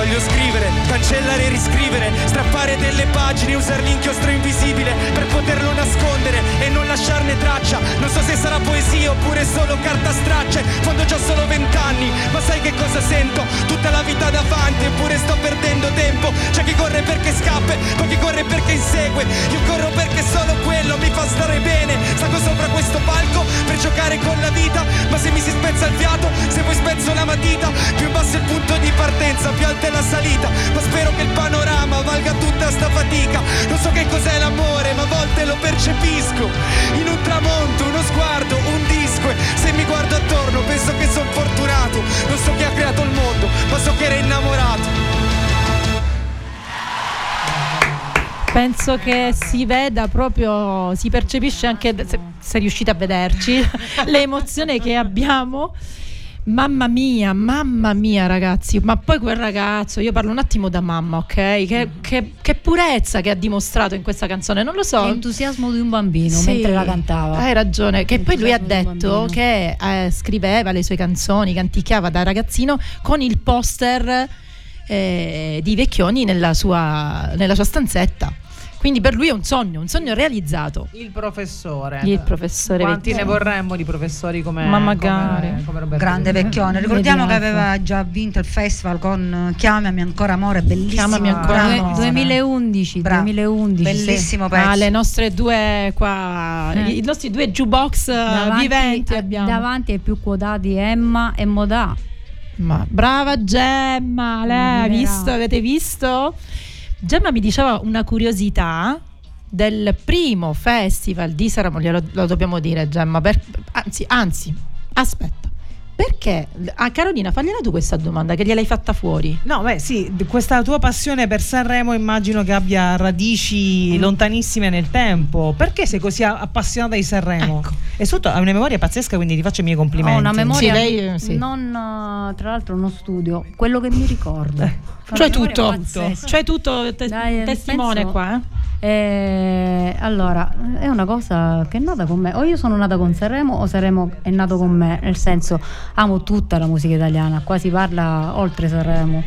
Voglio scrivere, cancellare e riscrivere, strappare delle pagine, usare l'inchiostro invisibile per poterlo nascondere e non lasciarne traccia. Non so se sarà poesia oppure solo carta straccia. Quando ho solo vent'anni, ma sai che cosa sento? Tutta la vita davanti, eppure sto perdendo tempo. C'è chi corre perché scappa, poi chi corre perché insegue. Io corro perché solo quello mi fa stare bene. Salgo sopra questo palco per giocare con la vita. Ma se mi si spezza il fiato, se poi spezzo la matita, più basso è il punto di partenza, più alta è la salita. Ma spero che il panorama valga tutta sta fatica. Non so che cos'è l'amore, ma a volte lo percepisco. In un tramonto, uno sguardo, un disco. E se mi guardo attorno, penso che sono fortunato. Non so chi ha creato il mondo, ma so che era innamorato. Penso che si veda proprio, si percepisce anche se, se riuscite a vederci l'emozione che abbiamo. Mamma mia, mamma mia ragazzi, ma poi quel ragazzo, io parlo un attimo da mamma, ok? Che, che- che purezza che ha dimostrato in questa canzone, non lo so. L'entusiasmo di un bambino Sì, mentre la cantava. Hai ragione, che poi lui ha detto che eh, scriveva le sue canzoni, canticchiava da ragazzino con il poster eh, di Vecchioni nella sua, nella sua stanzetta. Quindi per lui è un sogno, un sogno realizzato. Il professore. Il professore Quanti ne Vecchioni. vorremmo di professori come, Ma magari. come, come Roberto Grande vecchione. Ricordiamo che aveva già vinto il festival con eh, Chiamami ancora amore, bellissimo. Chiamami ancora amore. 2011, Bravo. 2011. Bellissimo pezzo. Ah, le nostre due qua, Eh. i nostri due jukebox eh, Davanti, viventi a- abbiamo. davanti ai più quotati Emma e Modà. Ma brava Gemma, lei ha visto, avete visto? Gemma mi diceva una curiosità del primo festival di Sanremo, glielo lo dobbiamo dire Gemma, per- anzi, anzi, aspetta, perché a Carolina fagliela tu questa domanda che gliel'hai fatta fuori? No, beh, sì, questa tua passione per Sanremo immagino che abbia Mm. radici lontanissime nel tempo. Perché sei così appassionata di Sanremo? Ecco. E sotto hai una memoria pazzesca, quindi ti faccio i miei complimenti. Ho una memoria, Sì, lei, eh, sì. non eh, tra l'altro uno studio, quello che mi ricordo. Una Cioè tutto, pazzesca. cioè tutto te- Dai, testimone penso- qua. eh? Eh, allora, è una cosa che è nata con me. O io sono nata con Sanremo o Sanremo è nato con me. Nel senso, amo tutta la musica italiana. Qua si parla oltre Sanremo.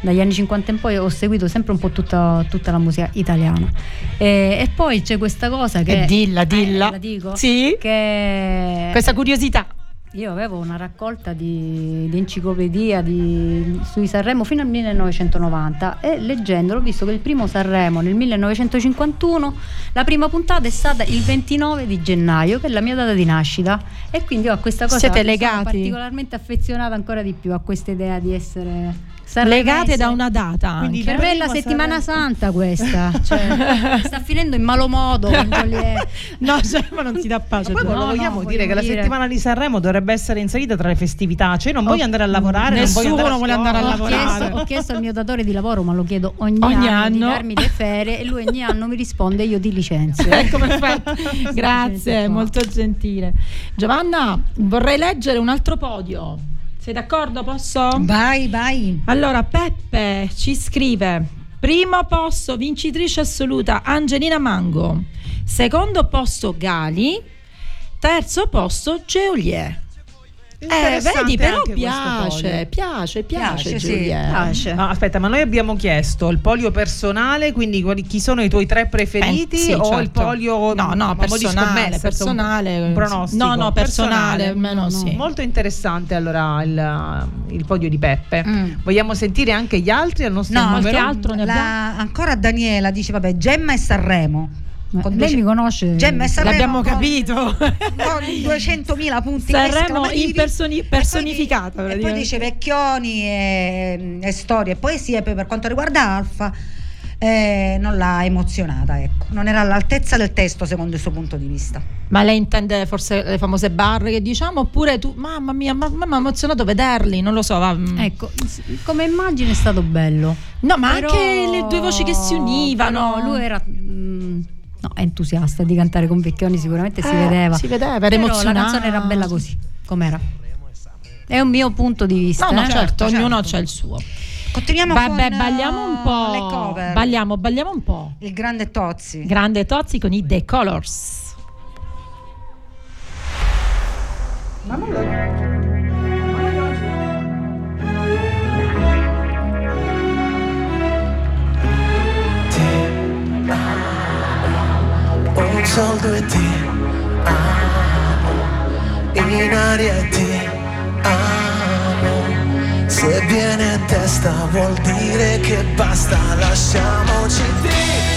Dagli anni 50 in poi ho seguito sempre un po' tutta, tutta la musica italiana. E, e poi c'è questa cosa che. Eh, dilla, dilla. Eh, la dico? Sì. Che Questa curiosità. Io avevo una raccolta di, di enciclopedia di- sui Sanremo fino al 1990 e leggendolo ho visto che il primo Sanremo nel 1951 la prima puntata è stata il 29 di gennaio che è la mia data di nascita. E quindi ho a questa cosa Siete sono particolarmente affezionata ancora di più a questa idea di essere Legate sanremese. da una data Quindi anche. per me è la settimana Sanremo. santa questa cioè, sta finendo in malo modo. No, Gemma non ti dà pace. Poi Gemma. No, vogliamo no, dire che la dire- settimana di Sanremo dovrebbe essere inserita tra le festività. Cioè, non Oh, voglio andare a lavorare, nessuno non voglio andare a vuole andare a lavorare. chiesto, ho chiesto al mio datore di lavoro, ma lo chiedo ogni, Ogni anno, di anno. darmi le ferie e lui ogni anno mi risponde io ti licenzio. Ecco, perfetto. Grazie, molto gentile. Giovanna, vorrei leggere un altro podio. Sei d'accordo? Posso? Vai, vai. Allora, Peppe ci scrive: primo posto, vincitrice assoluta Angelina Mango. Secondo posto Gali. Terzo posto Geolier. Eh, vedi, però piace, piace, piace, Piace, sì, piace. No, aspetta, ma noi abbiamo chiesto il polio personale, quindi quali- chi sono i tuoi tre preferiti Eh, sì, o certo. il polio No, no, personale, personale. un pronostico? No, no, personale, almeno sì. Molto interessante allora il, il podio di Peppe. Mm. Vogliamo sentire anche gli altri al nostro No, numero? altro ne la- ancora Daniela dice, vabbè, Gemma e Sanremo. Con lei mi conosce. Gemma Sanremo L'abbiamo con- capito. con 200.000 punti Sanremo impersoni- E poi E poi dice vecchioni e, e storie e poesie. Poi per quanto riguarda Alfa, eh, non l'ha emozionata, ecco. Non era all'altezza del testo, secondo il suo punto di vista. Ma lei intende forse le famose barre che diciamo oppure tu, mamma mia, ma ma mi ha emozionato vederli, non lo so. Va, mm. Ecco, come immagine è stato bello. No, ma Però- anche le due voci che si univano. però lui era mm, no, entusiasta di cantare con Vecchioni, sicuramente si Eh, vedeva. si vedeva, era Però emozionato. La canzone era bella così, com'era. È un mio punto di vista. No, no, eh. certo, certo. ognuno c'ha il suo. Continuiamo Vabbè, con balliamo un eh, po'. le cover. Balliamo, balliamo un po'. Il grande Tozzi. Grande Tozzi con i The Colors. un soldo e ti amo, in aria e ti amo. Se viene a testa vuol dire che basta, lasciamoci ti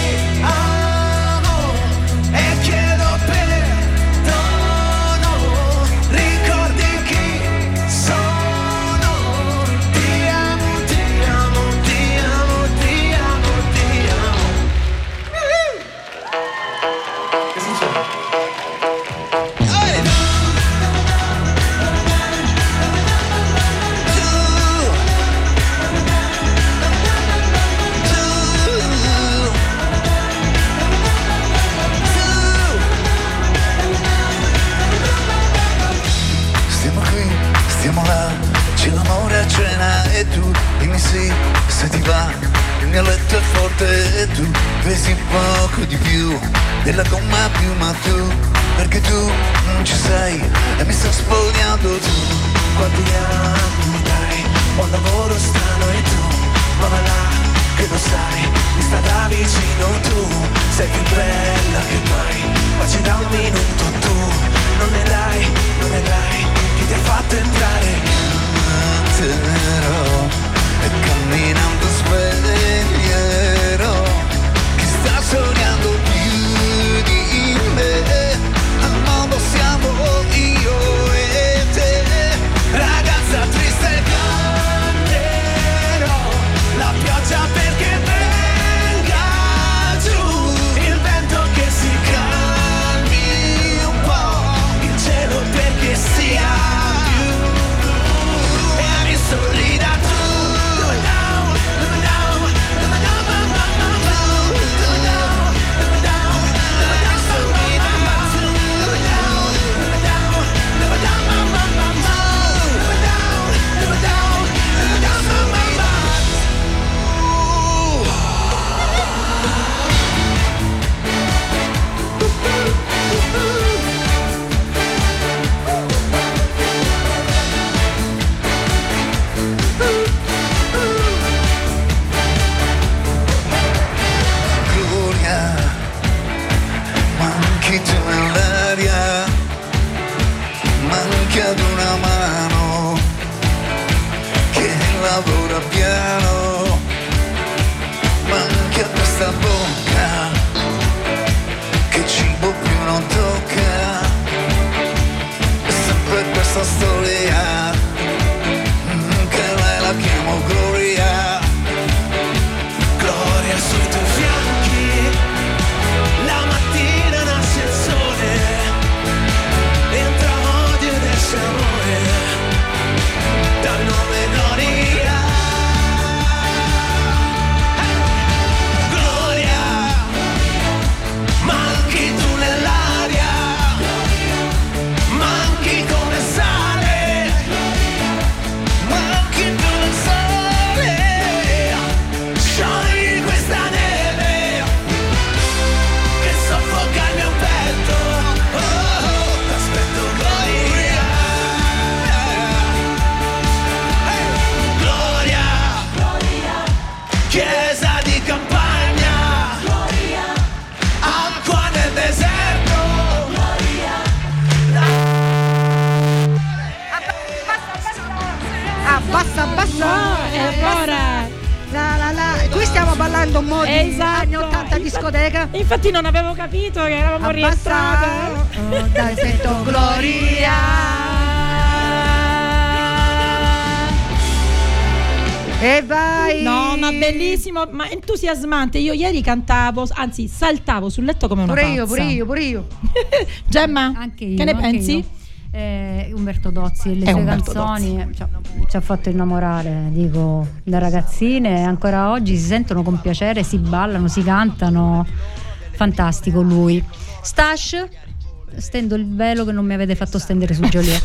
dimmi sì, se ti va, il mio letto è forte e tu pesi poco di più della gomma più ma tu, perché tu non ci sei e mi sto spogliando tu. Quanti anni dai, un lavoro strano e tu, ma va là, che lo sai, mi sta da vicino tu, sei più bella che mai, ma ci da un minuto tu, non ne dai, non ne dai, chi ti ha fatto entrare? E camminando sveglierò chi sta sognando più di me, al mondo siamo io e te, ragazza triste canterò la pioggia perché rientrate. Oh, dai, sento E vai! No, ma bellissimo, ma entusiasmante. Io ieri cantavo, anzi saltavo sul letto come una Pure pazza. io, pure io, pure io. Gemma, Anche io, che ne anche pensi? io. Eh, Umberto Dozzi e le È sue Umberto canzoni eh, ci ha, ci ha fatto innamorare, dico, da ragazzine. Ancora oggi si sentono con piacere, si ballano, si cantano. Fantastico lui. Stash, stendo il velo che non mi avete fatto stendere su Joliet.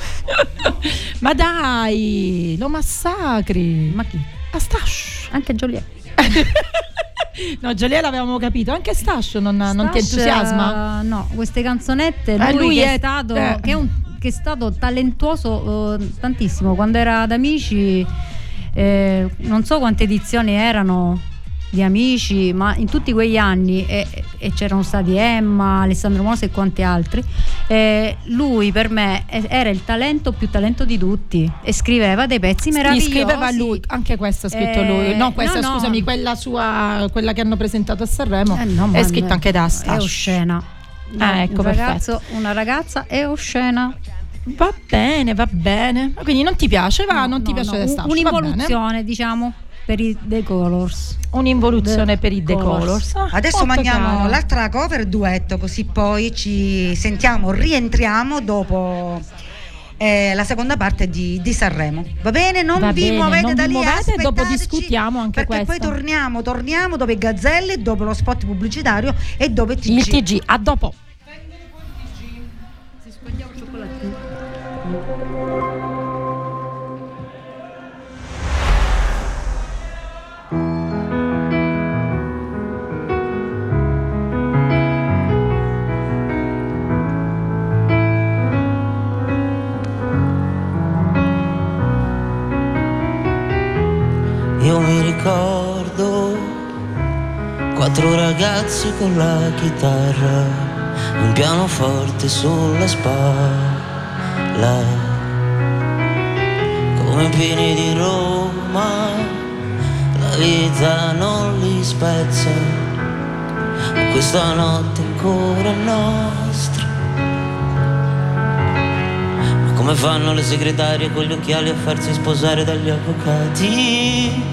Ma dai, lo massacri. Ma chi? A Stash. Anche Joliet. No, Joliet l'avevamo capito, anche Stash non, non ti Stash, entusiasma? eh, no, queste canzonette, Eh, lui, lui che, è stato, eh. che, è un- che è stato talentuoso eh, tantissimo, quando era ad Amici, eh, non so quante edizioni erano di Amici, ma in tutti quegli anni, e, e c'erano stati Emma, Alessandro Mosa e quanti altri, eh, lui per me era il talento più talento di tutti e scriveva dei pezzi meravigliosi. scriveva lui, anche questa ha scritto Eh, lui. No, questa no, no. scusami, quella sua, quella che hanno presentato a Sanremo, Eh, no, è scritta anche da È Stash. oscena. Ah, ecco, un ragazzo, una ragazza è oscena. Va bene, va bene. Quindi non ti piace, va, No, non ti piace no, Stash. Un'involuzione, diciamo, per i The Colors. Un'involuzione The per i The Colors. Colors. Ah, Adesso molto mandiamo l'altra cover duetto, così poi ci sentiamo, rientriamo dopo eh, la seconda parte di, di Sanremo. Va bene? Non Va vi bene, muovete non da vi lì, muovete, dopo discutiamo anche perché questo. poi torniamo, torniamo dopo i gazzelle, dopo lo spot pubblicitario e dopo il TG. Il TG, a dopo. Io mi ricordo quattro ragazzi con la chitarra, un pianoforte sulla spalla, come pini di Roma, la vita non li spezza, questa notte ancora nostra. Ma come fanno le segretarie con gli occhiali a farsi sposare dagli avvocati?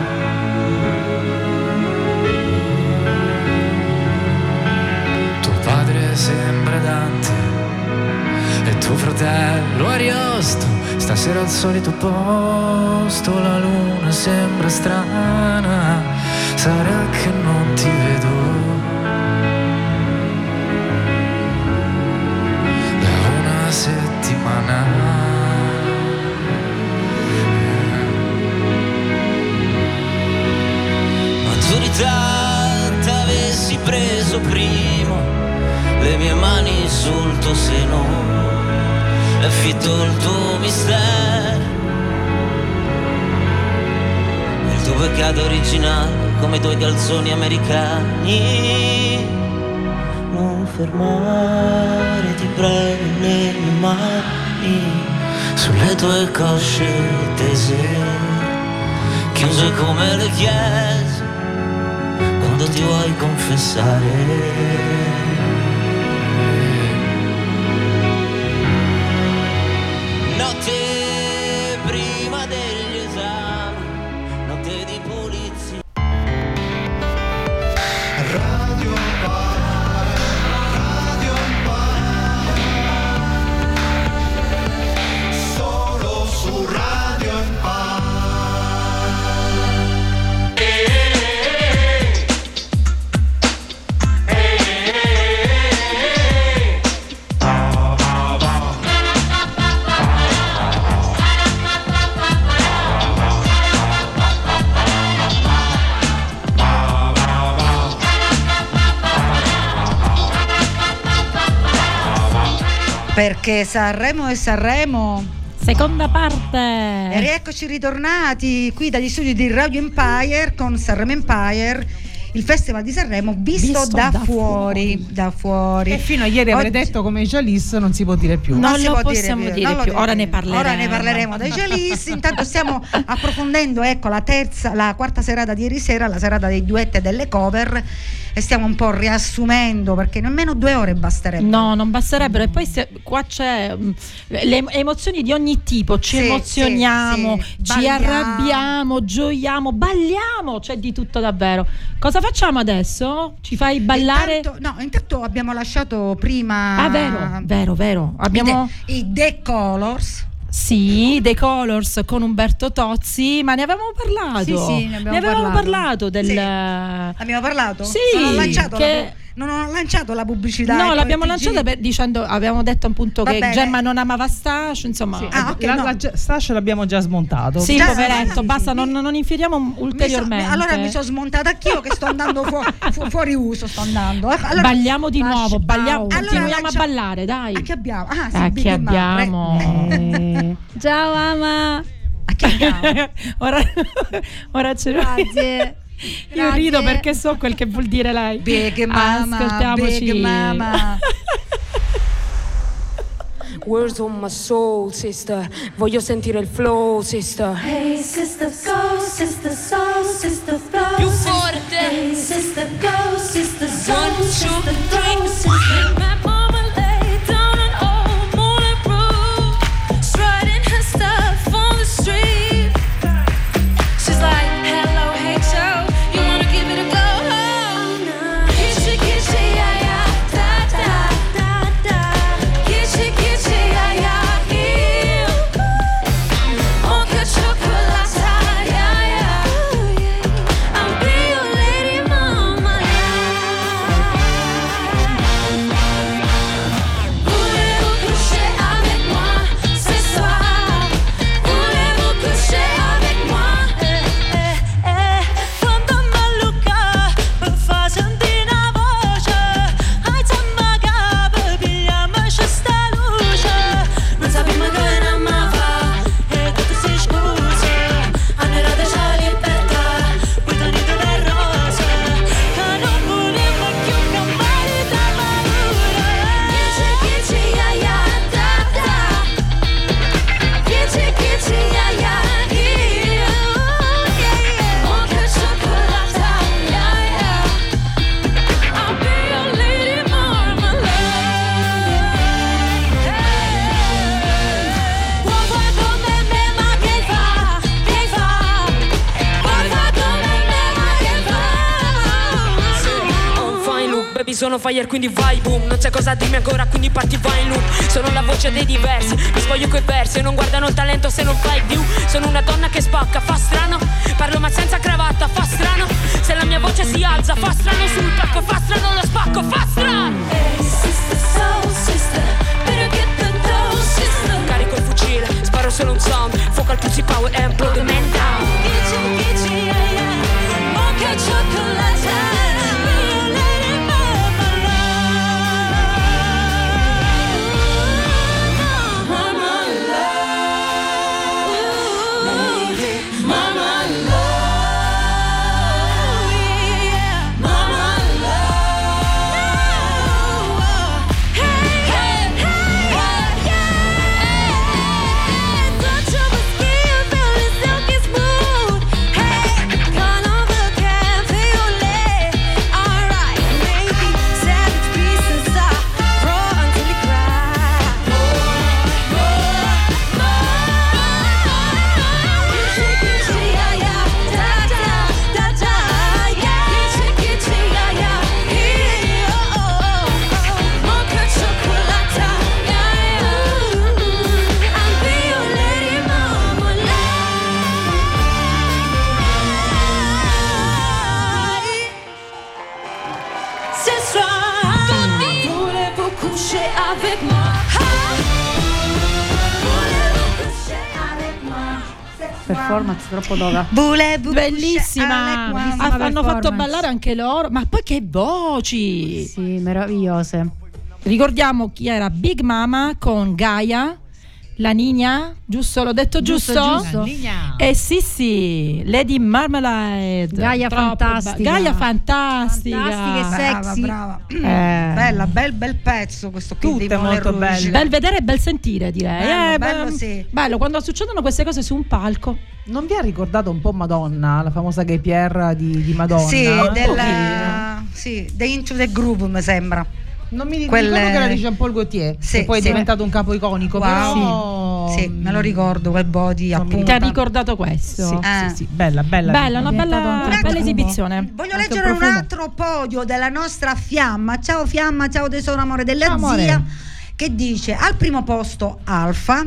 E tuo fratello Ariosto. Stasera al solito posto la luna sembra strana. Sarà che non ti vedo. da una settimana. Maturità t'avessi preso prima le mie mani sul tuo seno affitto il tuo mistero il tuo peccato originale come i tuoi calzoni americani non fermare ti prego le mie mani sulle tue cosce tese chiuse come le chiese quando ti vuoi confessare. Perché Sanremo e Sanremo. Seconda parte. E rieccoci ritornati qui dagli studi di Radio Empire con Sanremo Empire. Il Festival di Sanremo visto, Visto da, da fuori, da fuori. E fino a ieri avrei Oggi- detto come Jalis non si può dire più. Non si lo può possiamo più, dire non più, dire ora ne parleremo. Ora ne parleremo dai Jalis. Intanto stiamo approfondendo ecco, la terza, la quarta serata di ieri sera, la serata dei duetti e delle cover. E stiamo un po' riassumendo perché nemmeno due ore basterebbero. No, non basterebbero. E poi se- qua c'è mm, le emozioni di ogni tipo. Ci Sì, emozioniamo, sì, sì. ci arrabbiamo, gioiamo, balliamo. C'è di tutto davvero. Cosa facciamo adesso? Ci fai ballare? Intanto, no, intanto abbiamo lasciato prima Ah, vero, vero, vero. Abbiamo. i The, i The Colors. Sì, The Colors con Umberto Tozzi, ma ne avevamo parlato. Sì, sì, ne abbiamo avevamo parlato. parlato del. Sì. Abbiamo parlato? Sì, non ho lanciato, che- non ho lanciato la pubblicità. No, ecco, l'abbiamo lanciata per- dicendo, avevamo detto appunto Va che bene. Gemma non amava Stash, insomma. Sì, Ah, ok, la, no. la Stash l'abbiamo già smontato. Sì, Già, poveretto, basta, non, non inferiamo Mi so- ulteriormente. allora mi sono smontata anch'io che sto andando fu- fu- fuori uso, sto andando. Eh, Allora, balliamo di nuovo, balliamo, Allora, continuiamo a lancia- ballare, dai. a chi abbiamo? Ah, sì, A chi Mama. abbiamo? Eh, Ciao ama. A chi abbiamo? ora, ora ce l'ho. Grazie. Io rido perché so quel che vuol dire lei. Big Mama, Ascoltiamoci. Big Mama. Words on my soul, sister. Voglio sentire il flow, sister. Hey sister go, sister soul, sister flow. Più forte. Hey sister go, sister soul, One, two, sister three. flow, sister. Sono fire quindi vai boom. Non c'è cosa dirmi ancora quindi parti vai in loop. Sono la voce dei diversi, mi spoglio coi versi. E non guardano il talento se non fai view Sono una donna che spacca, fa strano. Parlo ma senza cravatta, fa strano. Se la mia voce si alza, fa strano sul pacco Fa strano lo spacco, fa strano. Hey get Carico il fucile, sparo solo un sound Focal pussy power and blow the man down Gitchy, gitchy, yeah, yeah. Oh che Troppo dova. Bellissima. Bellissima Ah, hanno fatto ballare anche loro, ma poi che voci! Sì, meravigliose. ricordiamo chi era Big Mama con Gaia, la Nina, giusto? L'ho detto giusto? Giusto, giusto. La Nina. Eh sì sì, Lady Marmalade. Gaia Troppo fantastica. ba- Gaia fantastica. Fantastica e Brava, sexy. brava. Eh. Bella, bel, bel pezzo questo qui Tutte molto belle. Bel vedere e bel sentire direi. Bello, Eh, bello, beh, sì. bello quando succedono queste cose su un palco. Non vi ha ricordato un po' Madonna, la famosa Gay Pierre di, di Madonna? Sì, della, sì, The Into the Groove mi sembra. Non mi Quelle- ricordo che era di Jean-Paul Gaultier, Sì, che poi sì. è diventato un capo iconico, Wow. però... Sì, me lo ricordo quel body appunto. Ti ha ricordato questo? Sì, Eh. sì, sì, bella, bella. Bella, una bella, un una bella esibizione. Voglio Altro leggere un profumo. altro podio della nostra Fiamma. Ciao Fiamma, ciao tesoro amore della Ciao, amore. zia. Che dice al primo posto Alfa,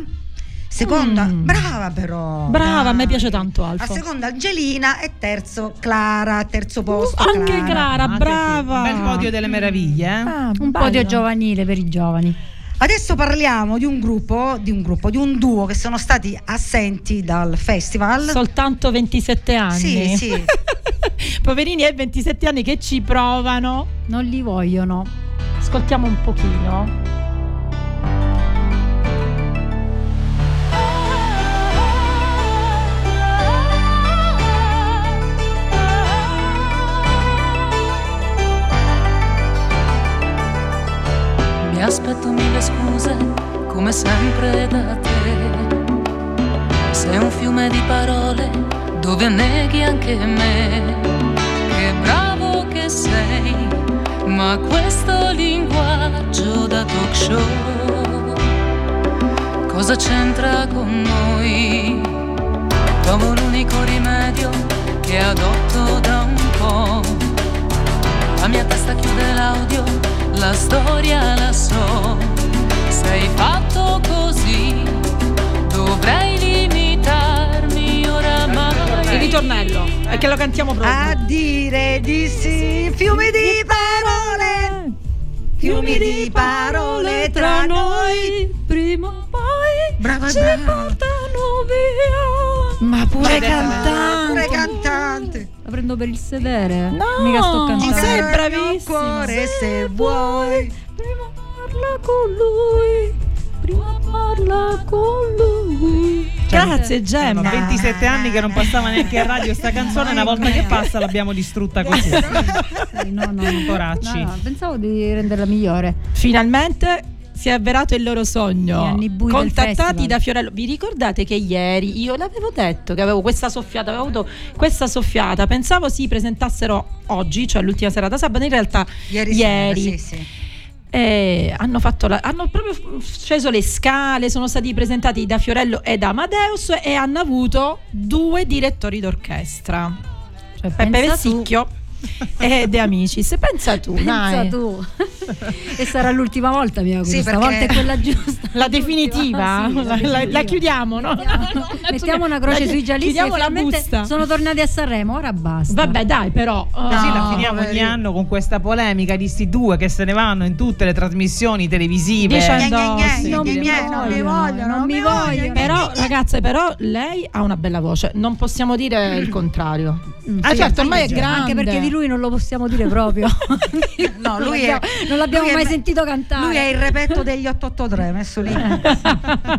seconda, Mm. brava però. Brava, a me dai. piace tanto Al Alfa. seconda Angelina e terzo Clara, terzo posto. Uh, anche Clara, Anche brava. sì, Un bel podio delle meraviglie, eh? Ah, Un bello. podio giovanile per i giovani. Adesso parliamo di un gruppo, di un gruppo, di un duo che sono stati assenti dal festival. Soltanto 27 anni. Sì, sì. Poverini, e 27 anni che ci provano. Non li vogliono. Ascoltiamo un pochino. Aspetto mille scuse, come sempre da te. Sei un fiume di parole dove neghi anche me. Che bravo che sei, ma questo linguaggio da talk show cosa c'entra con noi? Trovo l'unico rimedio che adotto da un po'. La mia testa chiude l'audio, la storia la so. Sei fatto così, dovrei limitarmi oramai. Il ritornello. È che lo cantiamo proprio. A dire di sì, fiumi di parole, fiumi di parole tra noi. Prima o poi Brava, ci brava. portano via. Ma pure Pure cantante. cantante. Prendo per il sedere. No, Mica sto sei cantando. Sei bravissima. cuore se vuoi. Prima parla con lui, prima parla con lui. Grazie Erano Gemma. 27 anni che non passava neanche a radio sta canzone, una volta che passa l'abbiamo distrutta così. Sì, no, no, no. Poracci. No, no, pensavo di renderla migliore. Finalmente si è avverato il loro sogno. Contattati da Fiorello. Vi ricordate che ieri io l'avevo detto che avevo questa soffiata, avevo avuto questa soffiata. Pensavo si presentassero oggi, cioè l'ultima serata sabato, in realtà Ieri, ieri. sera, sì, sì. Eh, hanno, fatto la- hanno proprio sceso le scale, sono stati presentati da Fiorello e da Amadeus e hanno avuto due direttori d'orchestra. Cioè, Peppe tu. E De Amicis. Pensa tu, Pensa dai. tu. e sarà l'ultima volta, mi auguro. Sì, Stavolta perché- è quella giusta. La definitiva? Sì, la, la- definitiva. la chiudiamo, no? Mettiamo, mettiamo una croce La- sui giallisti la finalmente busta. sono tornati a Sanremo, ora basta. Vabbè, dai, però. Così la oh, finiamo ogni anno con questa polemica di sti due che se ne vanno in tutte le trasmissioni televisive. Dicendo- Gne, gne, gne, Non gne, mi gne, non mi vogliono, non mi vogliono. Però, ragazze, però lei ha una bella voce, non possiamo dire il contrario. Mm, Ah, sì, certo, ormai è grande. Anche perché di lui non lo possiamo dire proprio. No, Non lui è, l'abbiamo- non l'abbiamo lui è mai me- sentito cantare. Lui è il repetto degli 883, messo lì.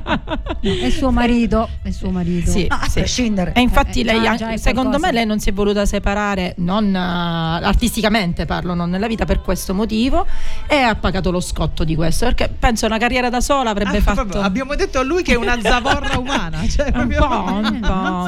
È suo marito. È suo marito. Sì, No, a sì. prescindere. E infatti Eh, lei, già- già è secondo qualcosa. me, lei non si è voluta separare, non eh, artisticamente parlo, non nella vita per questo motivo, e ha pagato lo scotto di questo, perché penso una carriera da sola avrebbe Ah, fatto proprio, abbiamo detto a lui che è una zavorra umana. Cioè un proprio- po', un po'.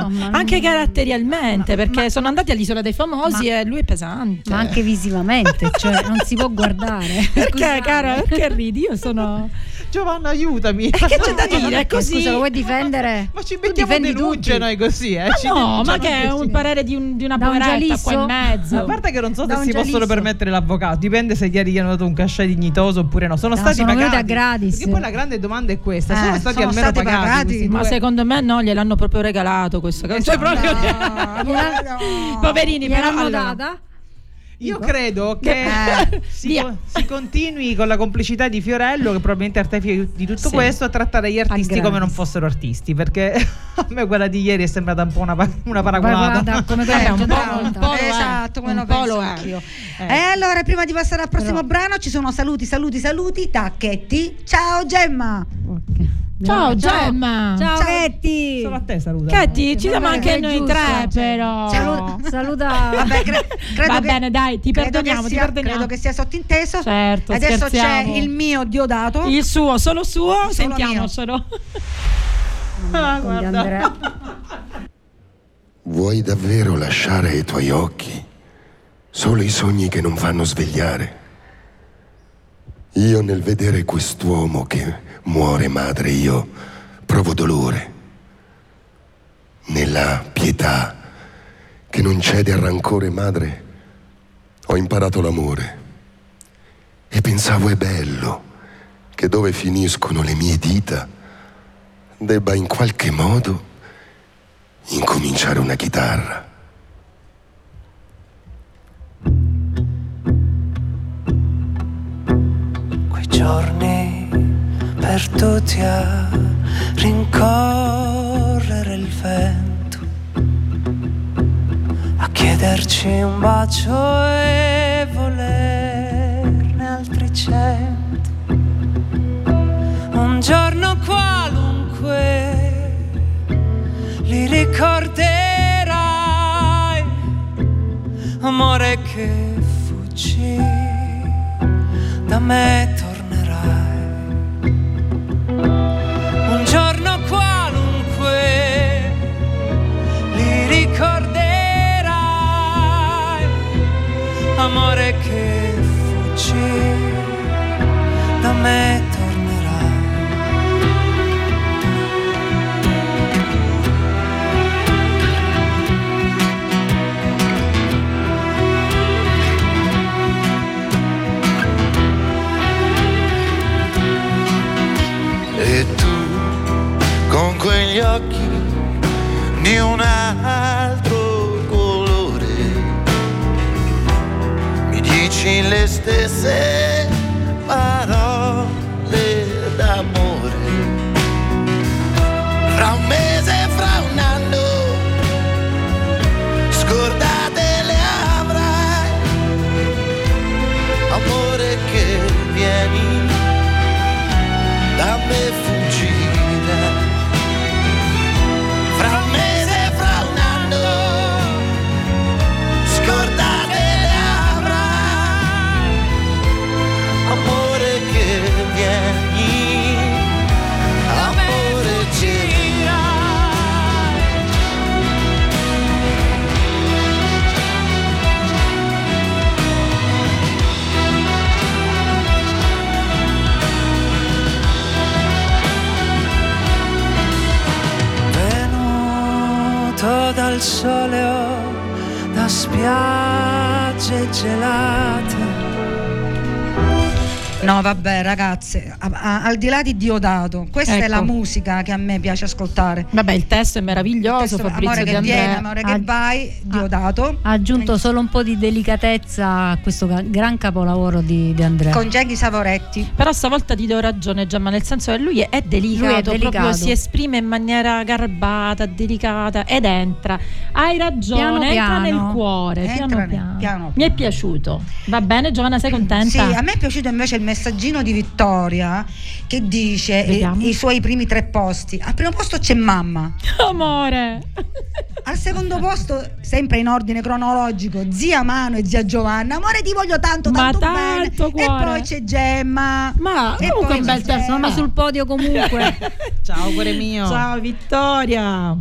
Insomma, anche non- caratterialmente, perché sono andati all'isola dei famosi e lui è pesante. Ma anche visivamente, cioè non si può guardare. perché, cara, perché ridi? Io sono. Giovanna, aiutami. che c'è da dire? È Eh, così. Scusa, lo vuoi difendere? Ma ci mettiamo denuncia tutti. noi così, eh? Ci no, denunciano ma che è un parere di, un- di una poveretta qua in mezzo. A parte che non so Da se si possono permettere l'avvocato, dipende se ieri gli hanno dato un cachet dignitoso oppure no. Sono No, stati sono pagati. gratis. Perché poi la grande domanda è questa: Eh, sono stati sono almeno stati pagati? pagati? Ma due? secondo me no, gliel'hanno proprio regalato questo. Cioè, proprio... No, no, no. Poverini, però allora, data? Io credo che Eh, si, si continui con la complicità di Fiorello, che probabilmente è artefice di tutto Sì. questo, a trattare gli artisti come non fossero artisti. Perché a me quella di ieri è sembrata un po' una, una paragonata. Guarda, come Eh, quella un che po', un po' esatto, come un lo po' penso lo è. anch'io. Eh. E allora, prima di passare al prossimo Però- brano, ci sono saluti, saluti, saluti. Tacchetti. Ciao Gemma. Ciao Gemma. Ciao, Ciao. Ketty. Solo a te saluta. Katy, ci siamo anche noi giusto, tre, però. Salu- saluta. Vabbè, cre- credo Va che- bene, dai, ti perdoniamo, che ti sia, perdoniamo. Credo che sia sottinteso. Certo, Adesso scherziamo. c'è il mio Diodato. Il suo, solo suo, Solo sentiamocelo. Ah, Con di guarda. Vuoi davvero lasciare ai tuoi occhi solo i sogni che non fanno svegliare? Io nel vedere quest'uomo che muore madre, io provo dolore. Nella pietà che non cede al rancore madre, ho imparato l'amore. E pensavo è bello che dove finiscono le mie dita debba in qualche modo incominciare una chitarra. quei giorni perduti a rincorrere il vento, a chiederci un bacio e volerne altri cento. Un giorno qualunque li ricorderai, amore che fuggì da me amore che fuggì da me mi dici le stesse parole dal sole o da spiagge gelate. No, vabbè, ragazze, a- a- al di là di Diodato, questa è Ecco. la musica che a me piace ascoltare. Vabbè, il testo è meraviglioso, Questo, Fabrizio amore che viene, amore che vai, Diodato. Ha aggiunto solo un po' di delicatezza a questo gran capolavoro di, di Andrea. Con Genghi Savoretti. Però stavolta ti do ragione Gemma, nel senso che lui è, è delicato, Lui è delicato. proprio si esprime in maniera garbata, delicata ed entra. Hai ragione, Piano entra piano. nel cuore, Entra piano nel- piano. piano Mi è piaciuto. Va bene Giovanna, sei contenta? Sì, a me è piaciuto invece il messaggino di Vittoria che dice eh, Vediamo. i suoi primi tre posti. Al primo posto c'è mamma. Amore. Al secondo posto, sempre in ordine cronologico, zia Mano e zia Giovanna. Amore, ti voglio tanto, Ma tanto, tanto, bene. cuore. E poi c'è Gemma. Ma E comunque un bel testo. Sono sul podio comunque. Ciao, cuore mio. Ciao Vittoria.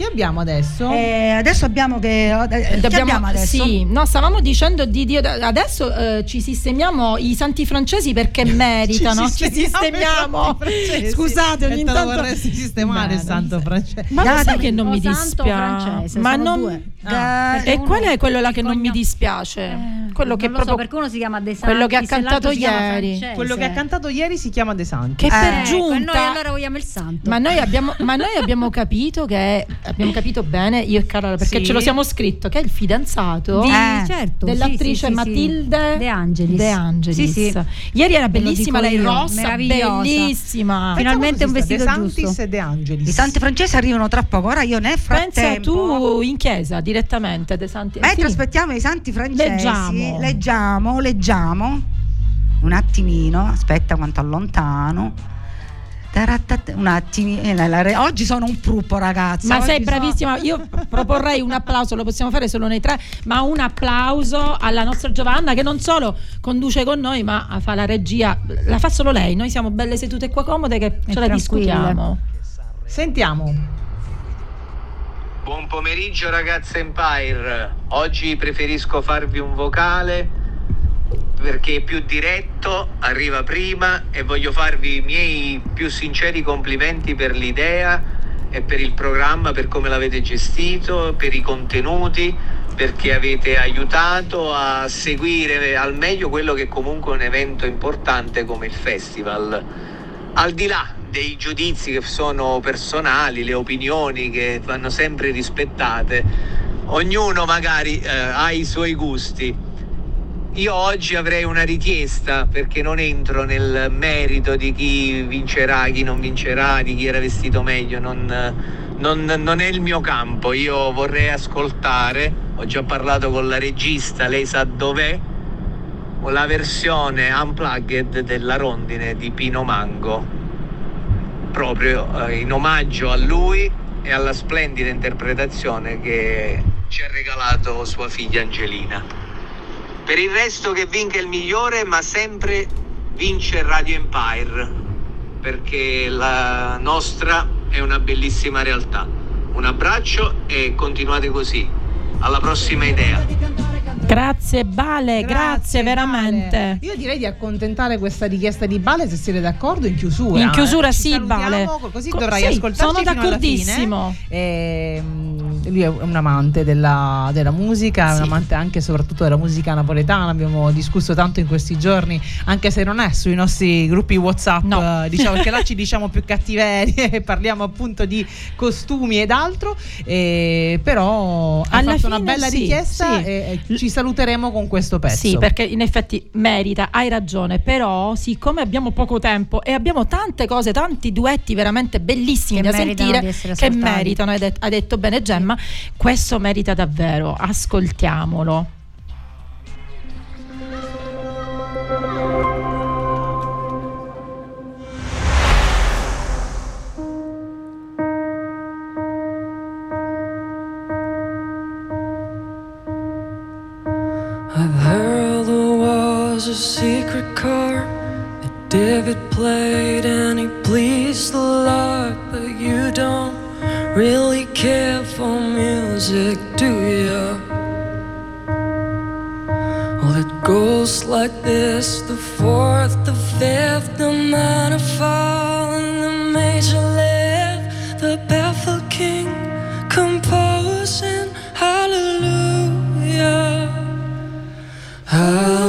Chi abbiamo adesso? Eh, adesso abbiamo che. eh, che abbiamo adesso? Sì, no, stavamo dicendo di Dio. Adesso eh, ci sistemiamo i santi francesi perché meritano. ci sistemiamo. i francesi. Scusate, ogni tanto. vorresti sistemare il Bene, santo francese. Ma lo sai Datemi che non mi santo dispiace? Ma sono non. due. Ah, e qual è quello là che non mi dispiace? quello che non lo so, proprio perché uno si chiama De Santis quello che ha cantato ieri. Quello che ha cantato ieri si chiama De Santi. Che per Ecco, e giunta noi allora vogliamo il santo. Ma noi abbiamo, ma noi abbiamo capito che abbiamo capito bene, io e Carola, perché Sì. ce lo siamo scritto, che è il fidanzato Di- eh, certo, sì, dell'attrice sì, sì, sì. Matilde De Angelis. De Angelis. Sì, sì. Ieri era bellissima, lei io, rossa, bellissima. Finalmente un vestito De Santis giusto. e De Angelis. I santi francesi arrivano tra poco. Ora io Pensa frattempo. tu in chiesa direttamente De Santi. Mentre sì. aspettiamo i santi francesi, Leggiamo. leggiamo, leggiamo. Un attimino, aspetta quanto allontano. Un attimino. eh, Oggi sono un pruppo, ragazzi. Ma Oggi sei sono- bravissima, io proporrei un applauso, lo possiamo fare solo noi tre, ma un applauso alla nostra Giovanna che non solo conduce con noi, ma fa la regia, la fa solo lei, noi siamo belle sedute qua comode che ce la discutiamo. Sentiamo. Buon pomeriggio ragazze Empire, oggi preferisco farvi un vocale perché è più diretto, arriva prima e voglio farvi i miei più sinceri complimenti per l'idea e per il programma, per come l'avete gestito, per i contenuti, perché avete aiutato a seguire al meglio quello che comunque è un evento importante come il festival. Al di là dei giudizi che sono personali, le opinioni che vanno sempre rispettate, ognuno magari eh, ha i suoi gusti. Io oggi avrei una richiesta perché non entro nel merito di chi vincerà, chi non vincerà, di chi era vestito meglio, non, non- non è il mio campo. Io vorrei ascoltare, ho già parlato con la regista, lei sa dov'è, la versione unplugged della rondine di Pino Mango, proprio eh, in omaggio a lui e alla splendida interpretazione che ci ha regalato sua figlia Angelina. Per il resto che vinca il migliore, ma sempre vince Radio Empire, perché la nostra è una bellissima realtà. Un abbraccio e continuate così. Alla prossima idea. Grazie Bale, grazie, veramente. Io direi di accontentare questa richiesta di Bale se siete d'accordo in chiusura. In chiusura eh. Sì, Bale. Così Co- dovrai sì, ascoltarci sono d'accordissimo. fine. Ehm, lui è un amante della, della musica, è un Sì. amante anche e soprattutto della musica napoletana. Abbiamo discusso tanto in questi giorni, anche se non è sui nostri gruppi WhatsApp, eh, diciamo perché là ci diciamo più cattiverie e parliamo appunto di costumi ed altro. eh, però ha Alla fatto una bella sì, richiesta sì. e e ci saluteremo con questo pezzo. Sì, perché in effetti merita, hai ragione, però siccome abbiamo poco tempo e abbiamo tante cose, tanti duetti veramente bellissimi Che da sentire, che ascoltati. meritano, hai det- ha detto bene Gemma, questo merita davvero, ascoltiamolo. David played and he pleased the Lord, but you don't really care for music, do you? Well, it goes like this the fourth, the fifth, the minor fall, and the major lift, the baffled king composing hallelujah. Hallelujah.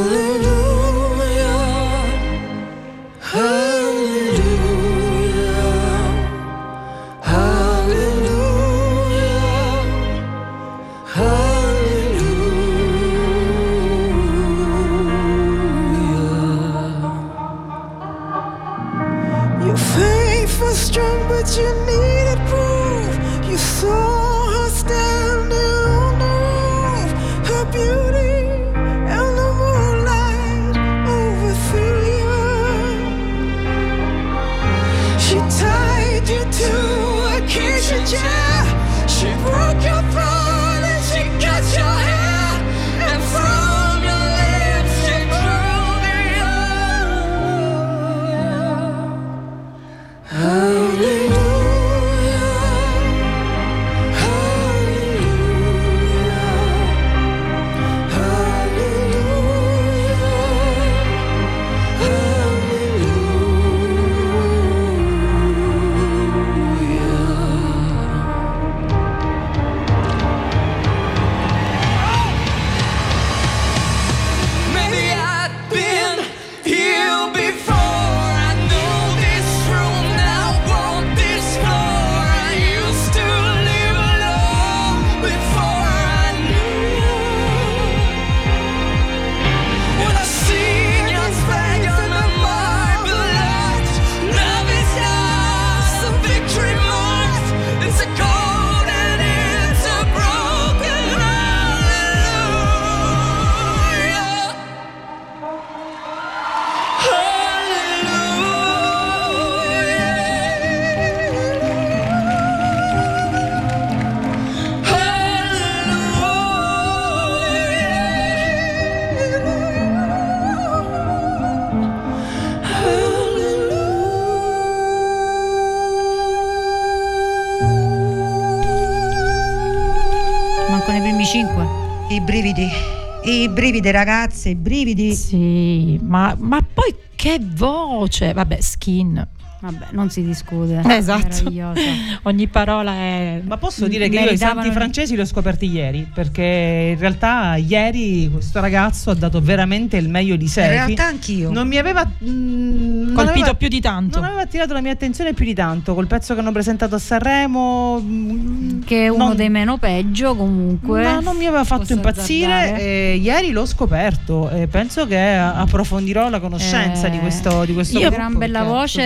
Brividi, ragazze, i brividi. Sì, ma, ma poi che voce! Vabbè, skin. Vabbè, non si discute. Esatto. Ogni parola è. Ma posso dire che io i santi francesi li ho scoperti ieri, perché in realtà ieri questo ragazzo ha dato veramente il meglio di sé. In realtà anch'io. Non mi aveva mm, non Colpito aveva- più di tanto. Non aveva attirato la mia attenzione più di tanto col pezzo che hanno presentato a Sanremo. mm, Che è uno non- dei meno peggio comunque. No, non mi aveva fatto impazzire. e ieri l'ho scoperto e penso che approfondirò la conoscenza Eh, di questo, di questo Io gruppo, gran bella voce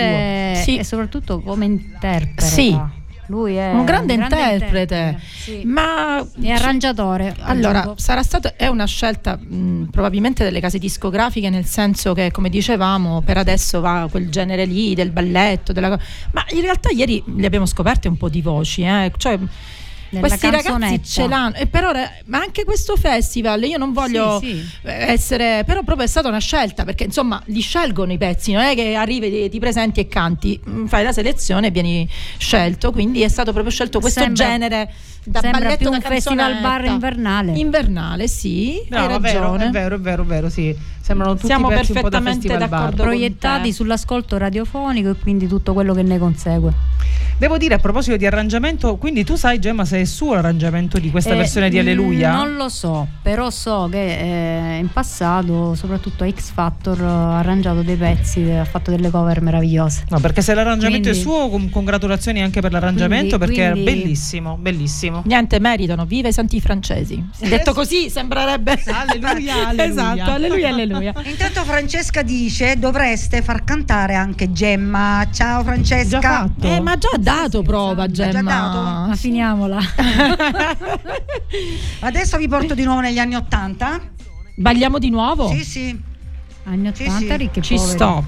e soprattutto come interpreta. Sì. Lui è un grande, interprete, Sì. ma E arrangiatore. Allora, sarà stata è una scelta mh, probabilmente delle case discografiche, nel senso che, come dicevamo, per adesso va quel genere lì del balletto, della ma in realtà ieri li abbiamo scoperte un po' di voci, eh, cioè Nella questi ragazzi ce l'hanno, e per ora, ma anche questo festival, io non voglio Sì, sì. eh, essere, però proprio è stata una scelta, perché insomma li scelgono i pezzi, non è che arrivi, ti, ti presenti e canti, Mm, fai la selezione e vieni scelto, quindi è stato proprio scelto questo Sembra- genere da sembra balletto più un festival bar invernale. Invernale, sì, No, hai è vero, ragione. è vero, è vero, è vero, sì. Sembrano tutti Siamo pezzi un po' da perfettamente d'accordo. proiettati sull'ascolto radiofonico e quindi tutto quello che ne consegue. Devo dire a proposito di arrangiamento, quindi tu sai Gemma se è suo l'arrangiamento di questa Eh, versione di Alleluia? Non lo so, però so che eh, in passato, soprattutto a X Factor, ha arrangiato dei pezzi, ha fatto delle cover meravigliose. No, perché se l'arrangiamento Quindi- è suo, con- congratulazioni anche per l'arrangiamento Quindi- perché quindi- era bellissimo, bellissimo. Niente, meritano, viva i santi francesi. Detto così sembrerebbe... Alleluia, alleluia. esatto, alleluia, alleluia. Intanto Francesca dice dovreste far cantare anche Gemma. Ciao Francesca. Eh, ma già ha dato prova, già Gemma. dato? Ma finiamola. Adesso vi porto di nuovo negli anni Ottanta. Balliamo di nuovo? Sì, sì. Anni Sì, 80, sì. ricchi Ci poveri. sto.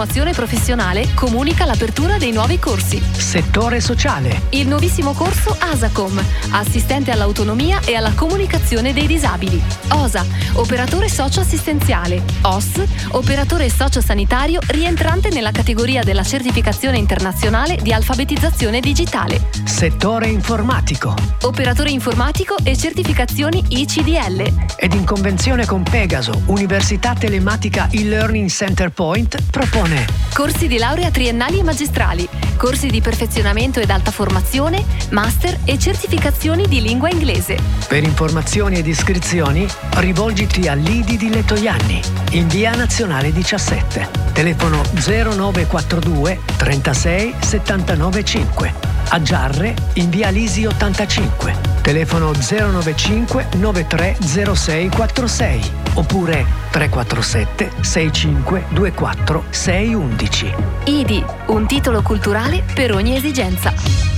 Formazione professionale comunica l'apertura dei nuovi corsi. Settore sociale. Il nuovissimo corso ASACOM, assistente all'autonomia e alla comunicazione dei disabili. OSA, operatore socioassistenziale. OS, operatore sociosanitario rientrante nella categoria della certificazione internazionale di alfabetizzazione digitale. Settore informatico. Operatore informatico e certificazioni ICDL. Ed in convenzione con Pegaso, Università Telematica e-Learning Center Point, propone Corsi di laurea triennali e magistrali, corsi di perfezionamento ed alta formazione, master e certificazioni di lingua inglese. Per informazioni ed iscrizioni rivolgiti a Lidi di Lettoianni, in via nazionale 17, telefono 0942 36 79 5. A Giarre, in via Lisi 85, telefono 095 930646 oppure 347 65 24 611. IDI, un titolo culturale per ogni esigenza.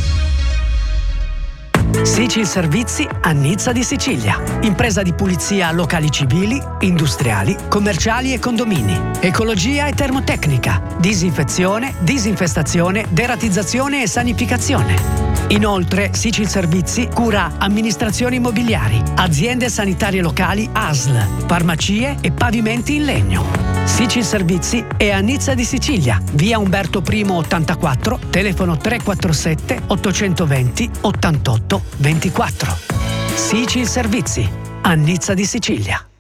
Sicil Servizi a Nizza di Sicilia. Impresa di pulizia a locali civili, industriali, commerciali e condomini. Ecologia e termotecnica. Disinfezione, disinfestazione, deratizzazione e sanificazione. Inoltre, Sicil Servizi cura amministrazioni immobiliari, aziende sanitarie locali ASL, farmacie e pavimenti in legno. Sicil Servizi è a Nizza di Sicilia, via Umberto I 84, telefono 347 820 88 24. Sicil Servizi, a Nizza di Sicilia.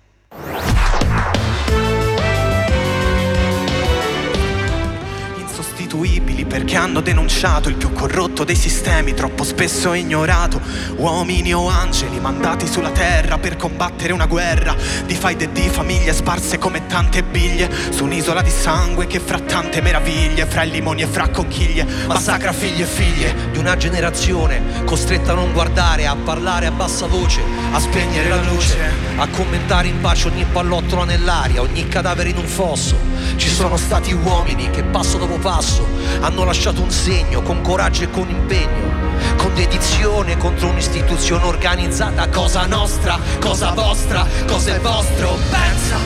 Hanno denunciato il più corrotto dei sistemi, troppo spesso ignorato. Uomini o angeli mandati sulla terra per combattere una guerra di faide e di famiglie sparse come tante biglie su un'isola di sangue che fra tante meraviglie, fra limoni e fra conchiglie, massacra figli e figlie di una generazione costretta a non guardare, a parlare a bassa voce, a spegnere la luce, a commentare in pace ogni pallottolo nell'aria, ogni cadavere in un fosso. Ci sono stati uomini che passo dopo passo hanno lasciato un segno con coraggio e con impegno, con dedizione contro un'istituzione organizzata, cosa nostra, cosa vostra, cosa è vostro. Pensa,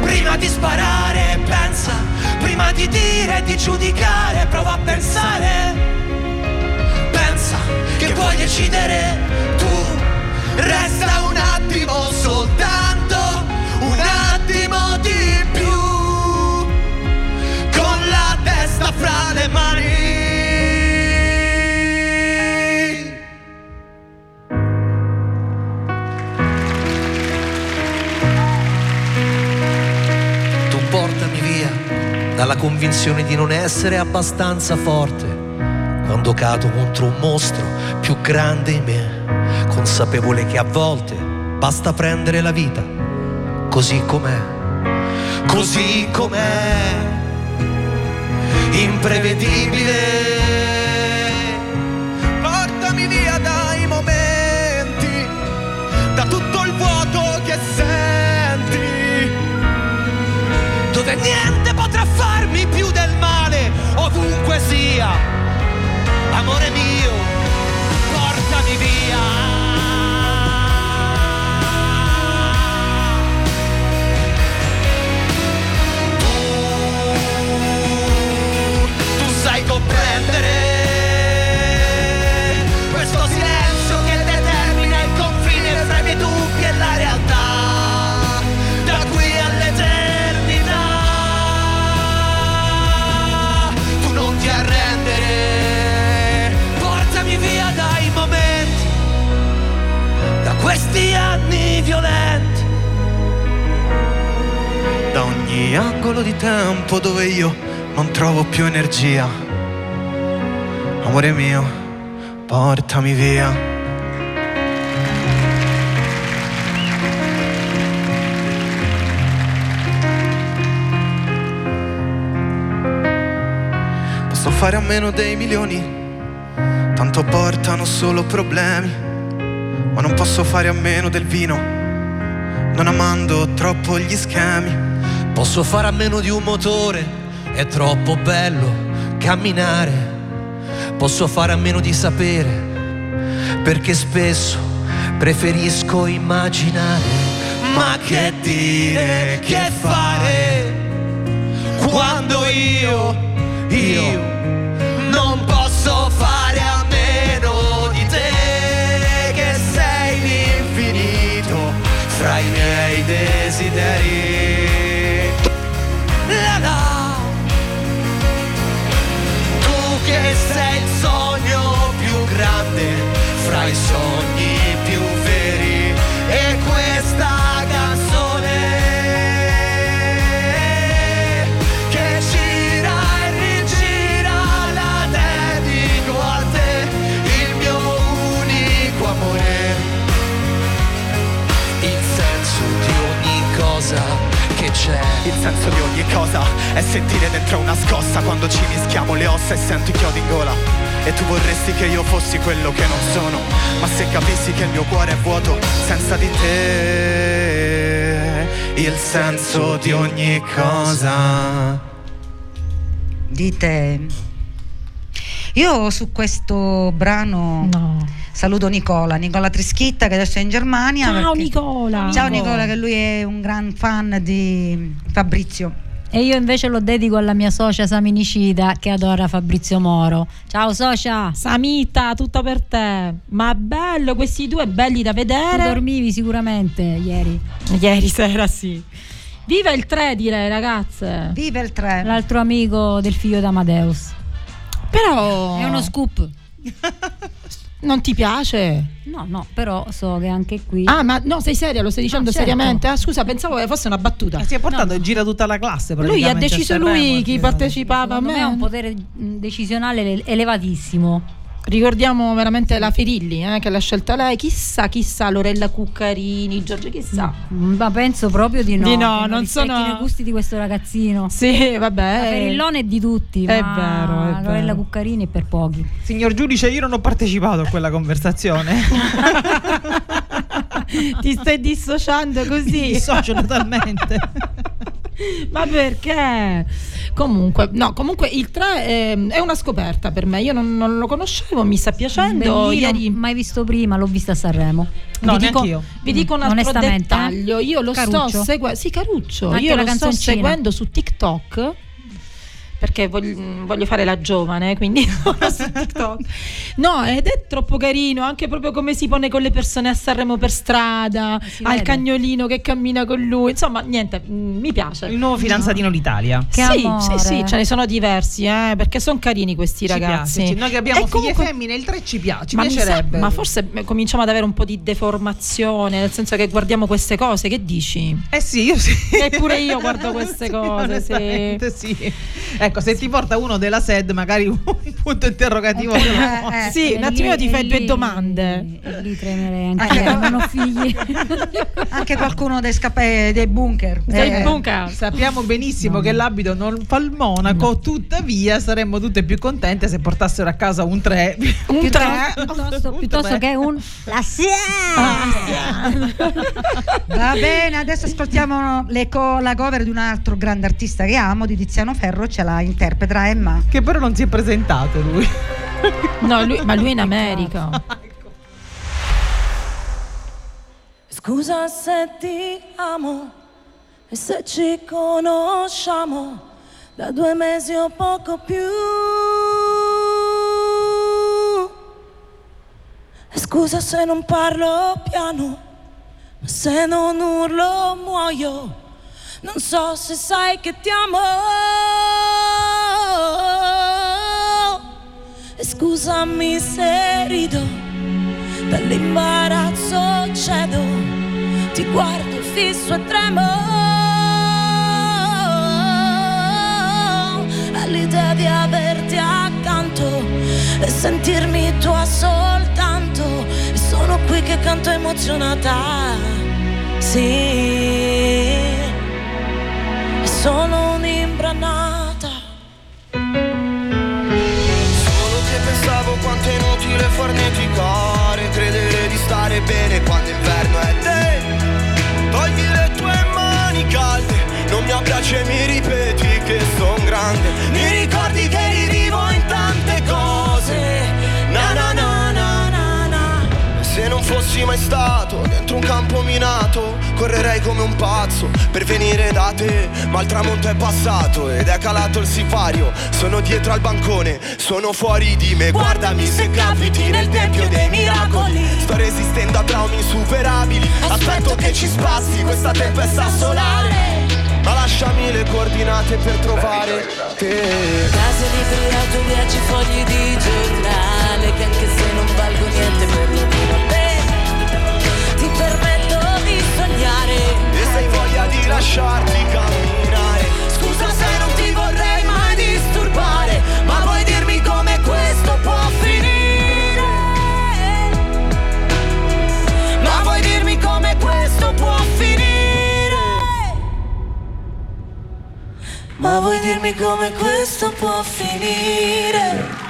prima di sparare, pensa, prima di dire di giudicare, prova a pensare. Pensa che puoi decidere tu, resta un attimo soltanto, convinzione di non essere abbastanza forte quando cado contro un mostro più grande di me, consapevole che a volte basta prendere la vita così com'è, così com'è, imprevedibile. Portami via dai momenti, da tutto il vuoto che senti, dove niente più del male, ovunque sia. Amore mio, portami via. Tu sai comprendere questi anni violenti, da ogni angolo di tempo dove io non trovo più energia. Amore mio, portami via. Posso fare a meno dei milioni, tanto portano solo problemi, ma non posso fare a meno del vino, non amando troppo gli schemi. Posso fare a meno di un motore, è troppo bello camminare. Posso fare a meno di sapere, perché spesso preferisco immaginare. Ma che dire, che fare? quando io, io desideri. La la. Tu che sei il sogno più grande fra i sogni il senso di ogni cosa è sentire dentro una scossa quando ci mischiamo le ossa e sento i chiodi in gola. E tu vorresti che io fossi quello che non sono ma se capissi che il mio cuore è vuoto senza di te il senso di ogni cosa. Di te. Io su questo brano saluto Nicola, Nicola Trischitta che adesso è in Germania. Ciao, perché- Nicola. Ciao. Nicola che lui è un gran fan di Fabrizio. E io invece lo dedico alla mia socia Saminicida che adora Fabrizio Moro. Ciao socia! Samita, tutto per te. Ma bello, questi due belli da Tu vedere. dormivi sicuramente ieri. Ieri sera sì. Viva il 3 direi ragazze. Viva il 3. L'altro amico del figlio d'Amadeus. Però È uno scoop. non ti piace? No, no, però so che anche qui. Ah, ma no, sei seria? Lo stai dicendo No, certo. seriamente? Ah, scusa, pensavo che fosse una battuta. Si è portato in gira tutta la classe. Lui ha deciso a lui chi partecipava. Secondo me ha un potere decisionale ele- elevatissimo. Ricordiamo veramente la Ferilli eh, che l'ha scelta lei. Chissà, chissà, Lorella Cuccarini, Giorgio, chissà. Mm, Ma penso proprio di no. Di no, non sono- i gusti di questo ragazzino. Sì, vabbè. La Ferillone è di tutti. È ma vero, è Lorella vero. Cuccarini è per pochi. Signor giudice, io non ho partecipato a quella conversazione. Ti stai dissociando Mi così? dissocio totalmente. Ma perché? Comunque, no, comunque il 3 è una scoperta per me. Io non, non lo conoscevo, mi sta piacendo. Bellino, Ieri mai visto prima, l'ho vista a Sanremo. No, vi dico, vi dico un altro Onestamente, dettaglio. Io lo Caruccio? sto seguendo. Sì, Caruccio. Anche io lo sto seguendo su TikTok. Perché voglio, voglio fare la giovane, quindi sono su TikTok. No, ed è troppo carino, anche proprio come si pone con le persone a Sanremo per strada, Si al vede. cagnolino che cammina con lui. Insomma, niente, mm, mi piace. Il nuovo fidanzatino l'Italia. Che sì, amore. sì, sì, ce ne sono diversi, eh, perché sono carini questi Ci ragazzi. piace, sì. Noi che abbiamo E figlie comunque- femmine, il 3 ci piace, ci ma, mi sa- piacerebbe. ma forse eh, cominciamo ad avere un po' di deformazione, nel senso che guardiamo queste cose, che dici? Eh sì, io sì. Eppure io guardo queste Sì, cose, sì. sì. Ecco, se ti porta uno della SED, magari un punto interrogativo. Eh, poni. eh. Sì, E un attimino lì- ti fai due domande. E lì tremerei anche io, non ho figli. Anche qualcuno dei, scape- dei bunker. Sei Eh, bunker. Sappiamo benissimo che l'abito non fa il monaco, tuttavia saremmo tutte più contente se portassero a casa un 3. Un piuttosto, tre. piuttosto- Un piuttosto che un la Va bene, adesso ascoltiamo le co- la cover di un altro grande artista che amo, di Tiziano Ferro, ce la interpreta Emma. Che però non si è presentato lui. No, lui- ma lui è in America. Scusa se ti amo e se ci conosciamo da due mesi o poco più. Scusa se non parlo piano, ma se non urlo muoio. Non so se sai che ti amo. Scusami se rido dall'imbarazzo cedo, ti guardo fisso e tremo all'idea di averti accanto e sentirmi tua soltanto. E sono qui che canto emozionata, sì, sono un'imbranata. Solo che pensavo quanto è inutile farneticare Credere di stare bene quando inverno è te Togli le tue mani calde Non mi piace mi ripeti che son grande Mi ricordi che fossi mai stato dentro un campo minato Correrei come un pazzo per venire da te Ma il tramonto è passato ed è calato il sipario Sono dietro al bancone, sono fuori di me Guardami se capiti nel tempio dei miracoli. Sto resistendo a traumi insuperabili Aspetto che ci spassi questa tempesta solare. ma lasciami le coordinate per trovare te. Case libri, auto, viaggi, fogli di giornale Che anche se non valgo niente per lo di lasciarti camminare Scusa se non ti vorrei mai disturbare Ma vuoi dirmi come questo può finire? Ma vuoi dirmi come questo può finire? Ma vuoi dirmi come questo può finire?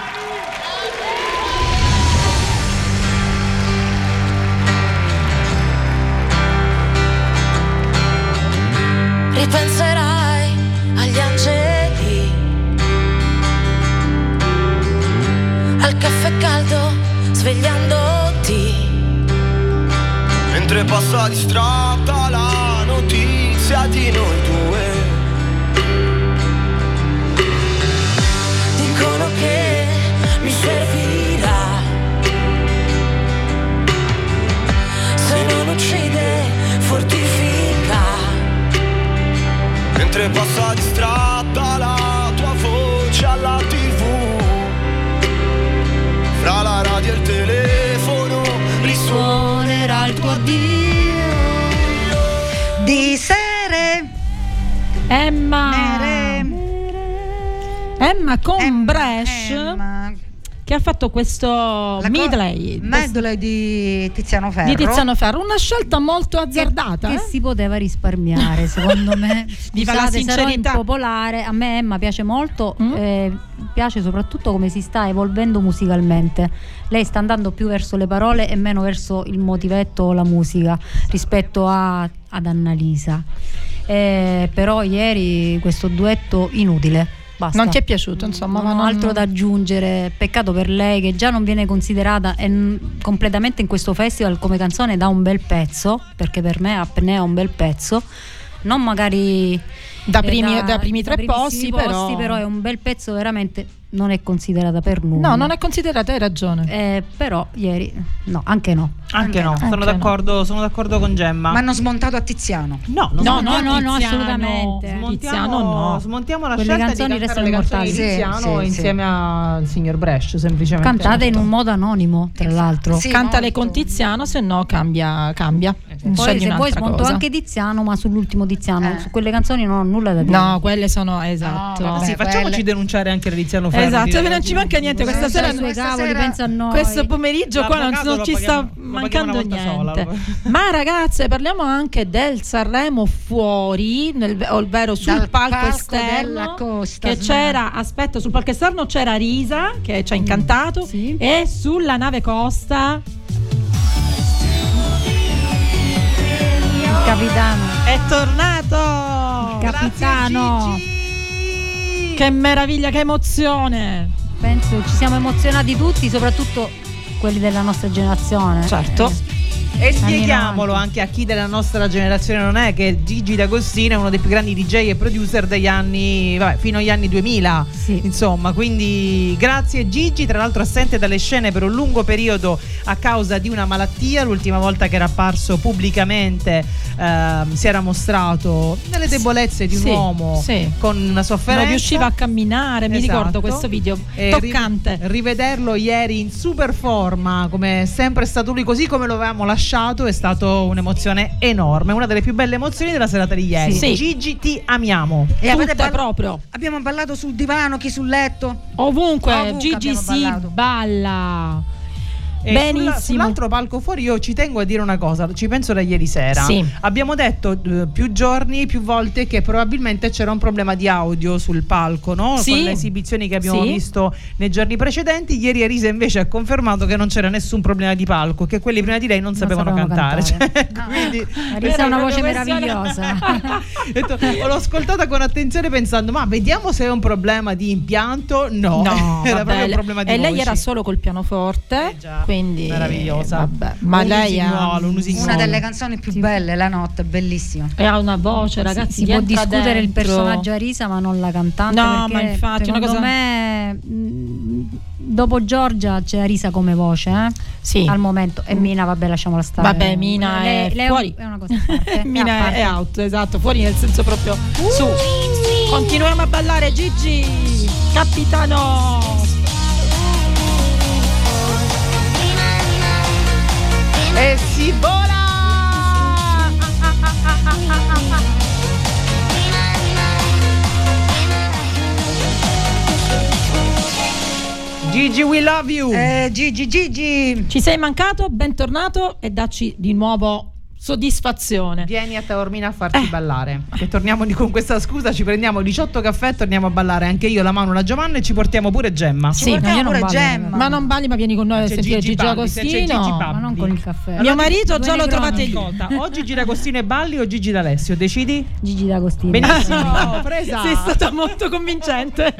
Ripenserai agli angeli, al caffè caldo svegliandoti. Mentre passa distratta la notizia di noi due Dicono che mi servirà. Se non uccide, Mentre passa distratta la tua voce alla tv Fra la radio e il telefono risuonerà il tuo addio. Di sere. Emma. Emma con Bresh che ha fatto questo medley medley di Tiziano Ferro. di Tiziano Ferro una scelta molto azzardata che eh? si poteva risparmiare secondo me Viva la sincerità. Mm? impopolare a me Emma piace molto eh, piace soprattutto come si sta evolvendo musicalmente lei sta andando più verso le parole e meno verso il motivetto o la musica rispetto a- ad Annalisa Eh, però ieri questo duetto inutile Basta. non ti è piaciuto insomma Non ho non- altro da aggiungere, peccato per lei che già non viene considerata e n- completamente in questo festival come canzone da un bel pezzo, perché per me Apnea è un bel pezzo, non magari Da primi- da primi tre primissimi posti, però- però è un bel pezzo veramente non è considerata per nulla. no non è considerata hai ragione Eh, però ieri no, anche no. Anche no, sono Anche d'accordo, sono d'accordo con Gemma. Ma hanno smontato a Tiziano. No, non No, no, no, no, Tiziano. assolutamente. Smontiamo, Tiziano no. smontiamo la Quelle scelta canzoni di cantare restano le canzoni di Sì, Tiziano sì, insieme al signor Bresh, semplicemente. Cantate in un modo anonimo, tra l'altro. cantale con Tiziano se no cambia cambia Poi Scegli se vuoi un'altra smonto cosa. anche Tiziano, ma sull'ultimo Tiziano, su quelle canzoni non ho nulla da dire. no quelle sono esatto Ma sì, facciamoci denunciare anche Tiziano Ferro. Esatto, non ci manca niente questa Pensa sera. cavoli, pensa a noi. Questo pomeriggio qua non, non ci paghiamo- sta mancando niente. sola. Ma ragazze, parliamo anche del Sanremo fuori, nel, ovvero sul Dal palco, palco esterno. Costa che c'era, aspetta, sul palco esterno c'era Risa che ci ha incantato e sulla nave Costa Il capitano. è tornato. Capitano. Che meraviglia, che emozione. Penso ci siamo emozionati tutti, soprattutto quelli della nostra generazione. Certo. E spieghiamolo anche a chi della nostra generazione non è che Gigi D'Agostino è uno dei più grandi DJ e producer degli anni, vabbè, fino agli anni 2000. Insomma, quindi grazie Gigi, tra l'altro assente dalle scene per un lungo periodo a causa di una malattia. L'ultima volta che era apparso pubblicamente ehm, si era mostrato nelle debolezze di un Sì, uomo sì. con una sofferenza. Non riusciva a camminare, mi Esatto. ricordo questo video E toccante. ri- rivederlo ieri in super forma, come è sempre stato lui, così come lo avevamo lasciato, è stato un'emozione enorme. Una delle più belle emozioni della serata di ieri. Sì. Gigi, ti amiamo. E avete ball- proprio. Abbiamo ballato sul divano, chi sul letto. Ovunque, Ovunque Gigi si ballato. balla. E sulla- Benissimo. sull'altro palco fuori io ci tengo a dire una cosa, ci penso da ieri sera. Sì. Abbiamo detto eh, più giorni, più volte che probabilmente c'era un problema di audio sul palco, no? Sì. Con le esibizioni che abbiamo Sì. visto nei giorni precedenti. Ieri Arisa invece ha confermato che non c'era nessun problema di palco, che quelli prima di lei non sapevano, sapevano cantare. cantare. Cioè, quindi Arisa ha una voce meravigliosa. Ho detto- l'ho ascoltata con attenzione pensando, ma vediamo se è un problema di impianto. No, No, era vabbè, proprio un problema di e lei voci. era solo col pianoforte, Eh già. Quindi Meravigliosa. vabbè. Ma Un lei ha un. Una delle canzoni più belle, La notte, bellissima. e ha una voce, ragazzi. si che può discutere il dentro. personaggio Arisa ma non la cantante No, ma infatti, una secondo cosa- me mh, dopo Giorgia c'è Arisa come voce eh? Sì. al momento e Mina vabbè lasciamola stare Vabbè, Mina è lei fuori. è una cosa a parte Mina a è, out, esatto, fuori nel senso proprio su. Continuiamo a ballare Gigi, capitano. E si vola! Gigi, we love you! Eh, Gigi, Gigi. Ci sei mancato, bentornato e dacci di nuovo soddisfazione. Vieni a Taormina a farci ballare. Che torniamo con questa scusa, ci prendiamo 18 caffè e torniamo a ballare anche io, la Manu, la Giovanna e ci portiamo pure Gemma. Sì, portiamo ma io non pure ballo, Gemma. Ma non balli, ma vieni con noi a sentire Gigi Gigi, Agostino. Ma non con il caffè Mio marito già lo trovate lì. Ascolta, o Gigi D'Agostino e Balli o Gigi D'Alessio? Decidi? Gigi D'Agostino Benissimo, presa. Sei stata molto convincente.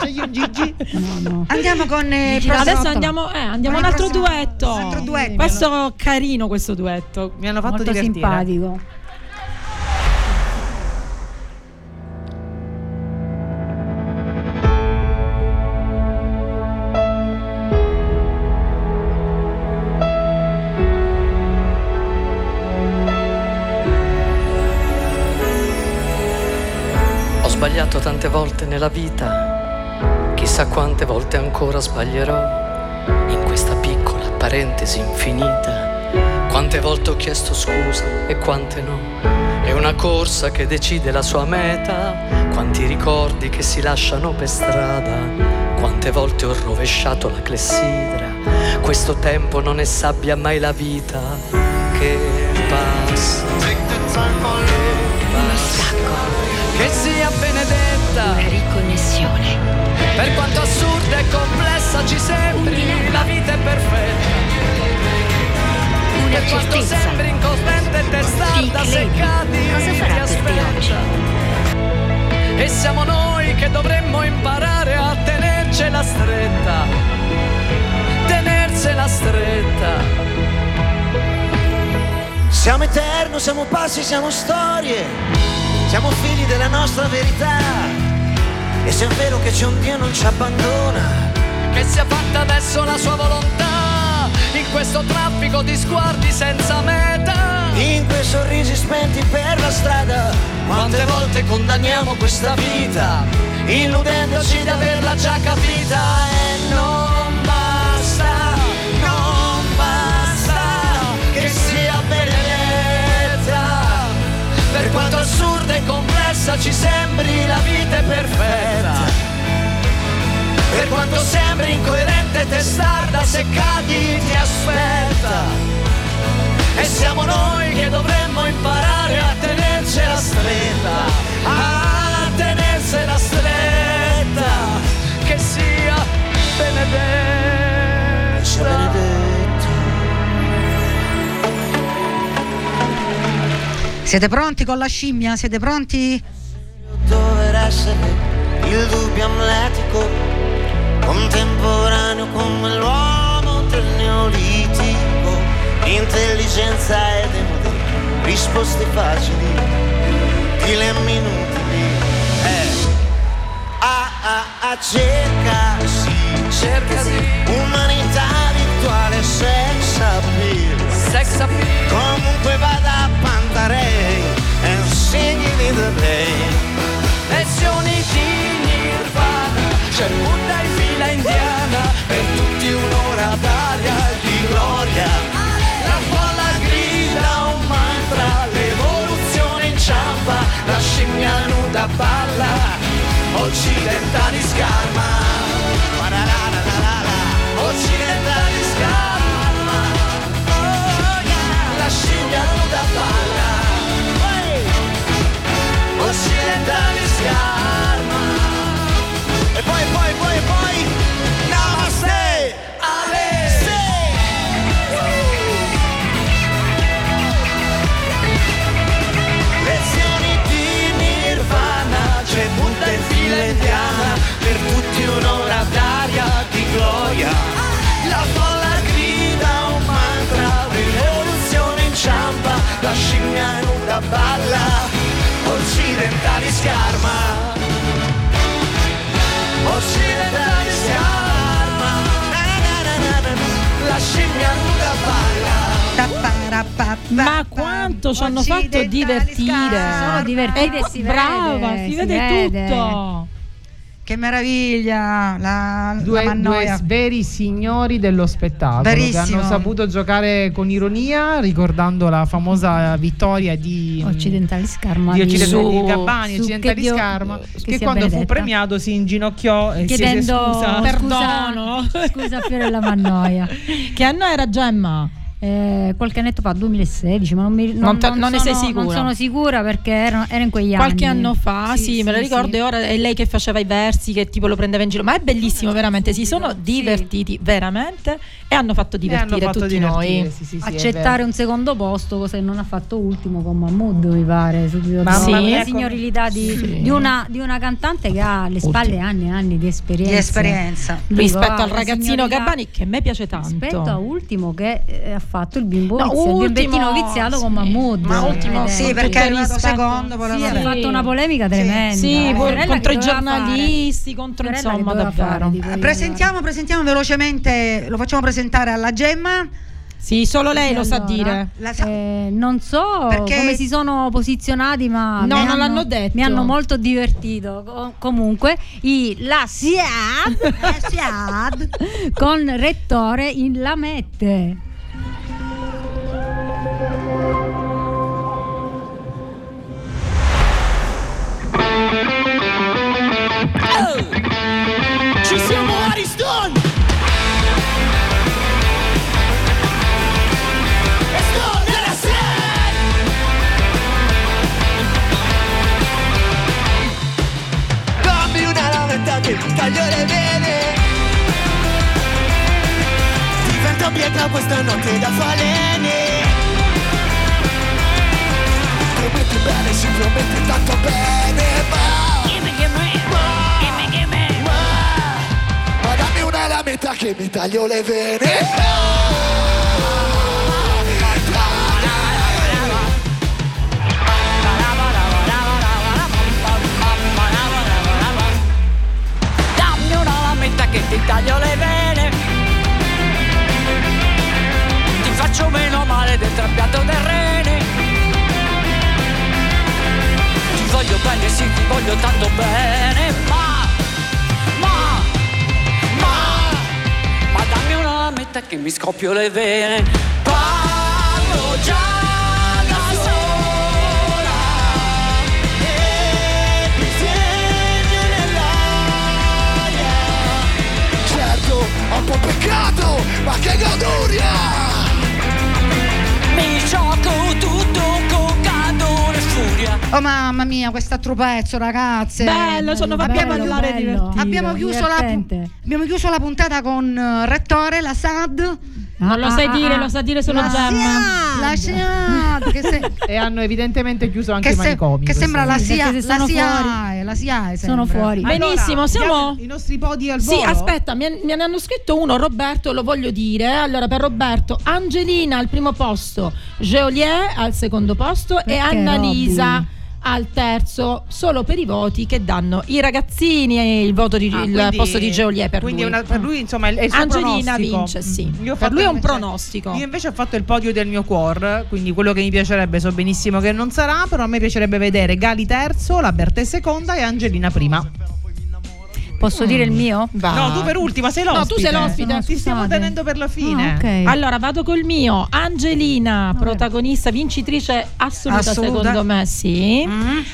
Scegli un Gigi. no no Andiamo con eh, il Gigi prossimo- Adesso andiamo, eh, andiamo un altro prossimo- duetto. un altro duetto. Questo carino questo duetto. Mi hanno fatto molto divertire. simpatico Ho sbagliato tante volte nella vita, chissà quante volte ancora sbaglierò in questa piccola parentesi infinita. Quante volte ho chiesto scusa e quante no. È una corsa che decide la sua meta. Quanti ricordi che si lasciano per strada. Quante volte ho rovesciato la clessidra. Questo tempo non è sabbia mai la vita che passa. Stacco, Che sia benedetta. una riconnessione. Per quanto assurda e complessa ci sembri, la vita è perfetta. Una Per quanto certezza. e credi? cadi Cosa farà per te aspetta. E siamo noi che dovremmo imparare a tenercela stretta. Tenersela stretta. Siamo eterno, siamo passi, siamo storie, siamo figli della nostra verità. E se è vero che c'è un Dio non ci abbandona, Che sia fatta adesso la sua volontà. Questo traffico di sguardi senza meta. in quei sorrisi spenti per la strada, Quante volte condanniamo questa vita, illudendoci di averla già capita e non basta, non basta che sia benedetta. Per quanto assurda e complessa ci sembri la vita è perfetta. Per quanto sembri incoerente testarda, se cadi ti aspetta. E siamo noi che dovremmo imparare a tenercela stretta, a tenersela stretta, che sia benedetta. Siete pronti con la scimmia? Siete pronti? dover essere il dubbio amletico, contemporaneo come l'uomo del neolitico, intelligenza ed emozioni, risposte facili, dilemmi inutili. Eh. A, a, a cerca, sì, cerca di umanità virtuale, sex appeal, sex appeal, comunque vada a Pantarei, and singing in the rain. lezioni di nirvana, c'è Buddha in fila indiana, per tutti un'ora d'aria di gloria. La folla grida un mantra, l'evoluzione inciampa, la scimmia nuda balla, occidentali scarma. Occidentali scarma, oh yeah, la scimmia nuda balla. Occidentali scarma quanto ci hanno fatto divertire! Sono divertite e qua- si brava, vede, si si vede, vede. tutto. Che meraviglia! La, Due, la due veri signori dello spettacolo Verissimo. che hanno saputo giocare con ironia ricordando la famosa vittoria di Occidentali Scarma di Occidentali su- Gabbani, su Occidentali che Dio- Scarma, che che, quando fu benedetta. premiato si inginocchiò e chiedendo scusa. Perdono. scusa, scusa Fiorella Mannoia. Che anno era Gemma? Eh, qualche annetto fa, 2016, ma non, mi, Non te- non ne sono, sei sicura? Non sono sicura perché era, era in quegli Qualche anni. anno fa, sì, me lo sì, ricordo, sì. e ora è lei che faceva i versi, che tipo lo prendeva in giro. Ma è bellissimo, veramente. Si sono divertiti veramente e hanno fatto divertire fatto tutti divertire, noi. sì, sì, sì, accettare un secondo posto, cosa che non ha fatto ultimo con Mahmood, mi pare. Subito Ma sì. la ecco. signorilità di, Sì. di una, di una cantante che ha alle spalle anni e anni di esperienza. Di esperienza. Lui Rispetto va, al ragazzino Gabbani, che a me piace tanto. Rispetto a ultimo che eh, ha fatto il bimbo No, il ultimo, bimbettino viziato con. Mahmood. Ma ultimo, è- Sì, perché è il arrivato secondo. Sì, ha fatto una polemica tremenda. Sì, Eh, contro i giornalisti, contro insomma, davvero. Presentiamo, presentiamo velocemente, lo facciamo presentare alla Gemma. Sì, solo lei lo sa Allora, dire. La sa- eh, non so Perché- come si sono posizionati, ma No, mi non hanno- l'hanno detto. Mi hanno molto divertito. Co- comunque, i la SIAD, La SIAD. con rettore in Lamette. Ci siamo Ariston! Che mi taglio le vene Diventa pietra questa notte da falene. Prometti bene, si promette tanto bene Ma. Gimme, gimme Gimme, gimme Ma. Dammi una lametta che mi taglio le vene. Dammi che ti taglio le vene. Ti faccio meno male del trapianto del rene Ti voglio bene, sì, ti voglio tanto bene. Ma, ma, ma Ma dammi una lametta che mi scoppio le vene. Parlo Oh mamma mia, quest'altro pezzo, ragazze. Bello, sono Abbiamo chiuso- divertito. Abbiamo chiuso, la, abbiamo chiuso la puntata con eh, Rettore, la SAD. Non lo sai dire, lo sa dire solo la Gemma. La SIAD, che, se- e hanno evidentemente chiuso anche che i se- manicomi. che sembra la SIA, se la sono SIAE, la SIAE Sono fuori. Benissimo, siamo. diamo I nostri podi al Sì, volo? aspetta, mi, ne hanno scritto uno, Roberto, lo voglio dire. Allora, per Roberto, Angelina al primo posto, Geolier al secondo posto e Perché, Annalisa Robby? Al terzo, solo per i voti che danno i ragazzini e il voto di Ah, il quindi- posto di Geolier per quindi lui. una- per lui insomma è il suo Angelina pronostico. vince, sì. Per lui è un invece- pronostico. Io invece ho fatto il podio del mio cuore, quindi quello che mi piacerebbe so benissimo che non sarà, però a me piacerebbe vedere Gali terzo, la Bertè seconda e Angelina prima. Posso dire il mio? No, tu per ultima sei No, l'ospite. tu sei l'ospite. Ti stiamo tenendo per la fine. Ah, ok. Allora vado col mio Angelina, protagonista, vincitrice assoluta, Assoluta. secondo me, sì.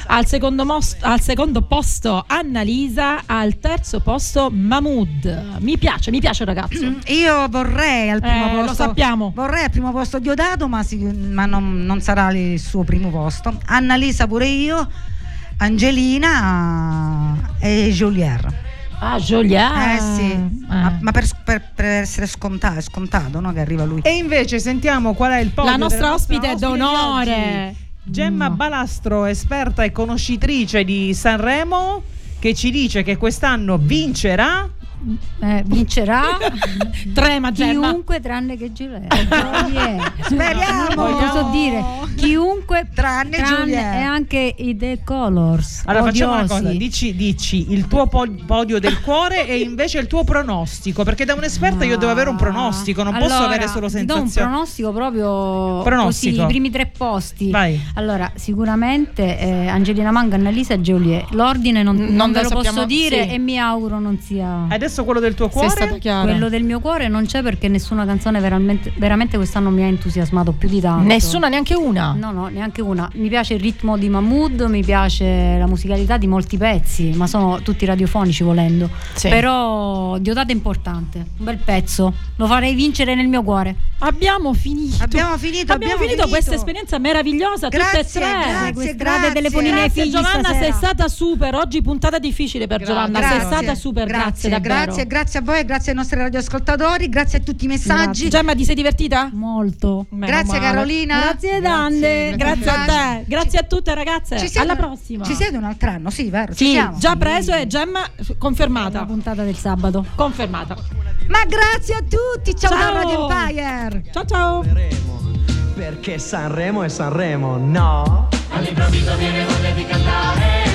Al, secondo mos- al secondo posto Annalisa, al terzo posto Mahmood. Mi piace, mi piace ragazzo. Io vorrei al primo Eh, lo posto. sappiamo. Vorrei al primo posto Diodato, ma, si- ma non, non sarà il suo primo posto. Annalisa pure io, Angelina e Jolier. Ah, Joliet. Eh sì, ma, ma per, per- per essere scontato, è scontato no, che arriva lui. E invece sentiamo qual è il podio La nostra ospite di d'onore. Gemma Balastro, esperta e conoscitrice di Sanremo, che ci dice che quest'anno vincerà eh, vincerà Trema, Gemma. chiunque tranne che Giulietta. Speriamo. Posso dire chiunque Tranne Giulietta. e anche i The Colors. Allora facciamo una odiosi. cosa, dici, dici il tuo po- podio del cuore e invece il tuo pronostico, perché da un'esperta io devo avere un pronostico, non posso Allora, avere solo ti do un sensazioni. pronostico proprio Pronostico. così, i primi tre posti. Vai. Allora, sicuramente eh, Angelina Manga, Annalisa e Giulietta. L'ordine non, non non ve lo lo sappiamo, posso dire sì. e mi auguro non sia Adesso quello del tuo cuore? stato chiaro. quello del mio cuore non c'è perché nessuna canzone veramente, veramente quest'anno mi ha entusiasmato più di tanto. Nessuna, neanche una. No, no, neanche una. Mi piace il ritmo di Mahmood, mi piace la musicalità di molti pezzi, ma sono tutti radiofonici volendo. Sì. Però Diodata è importante, un bel pezzo. Lo farei vincere nel mio cuore. Abbiamo finito. Abbiamo finito, Abbiamo abbiamo finito finito. questa esperienza meravigliosa, tutte e Grazie, tre. grazie, Sequestrate grazie. telefonini ai Grazie figli Giovanna, stasera. sei stata super. Oggi puntata difficile per Giovanna, sei stata super. Grazie, davvero. grazie, grazie a voi, grazie ai nostri radioascoltatori, grazie a tutti i messaggi. Gemma, ti sei divertita? Molto. Meno Grazie male. Carolina. Grazie Dande. Grazie a te, grazie a tutte ragazze. Ci siete- Alla prossima. Ci siete un altro anno, sì, vero? Ci Sì, siamo. già preso e Gemma confermata. La puntata del sabato. Confermata. Ma grazie a tutti, ciao, Ciao. da Radio Empire. Ciao ciao. Perché Sanremo è Sanremo, no? All'improvviso viene voglia di cantare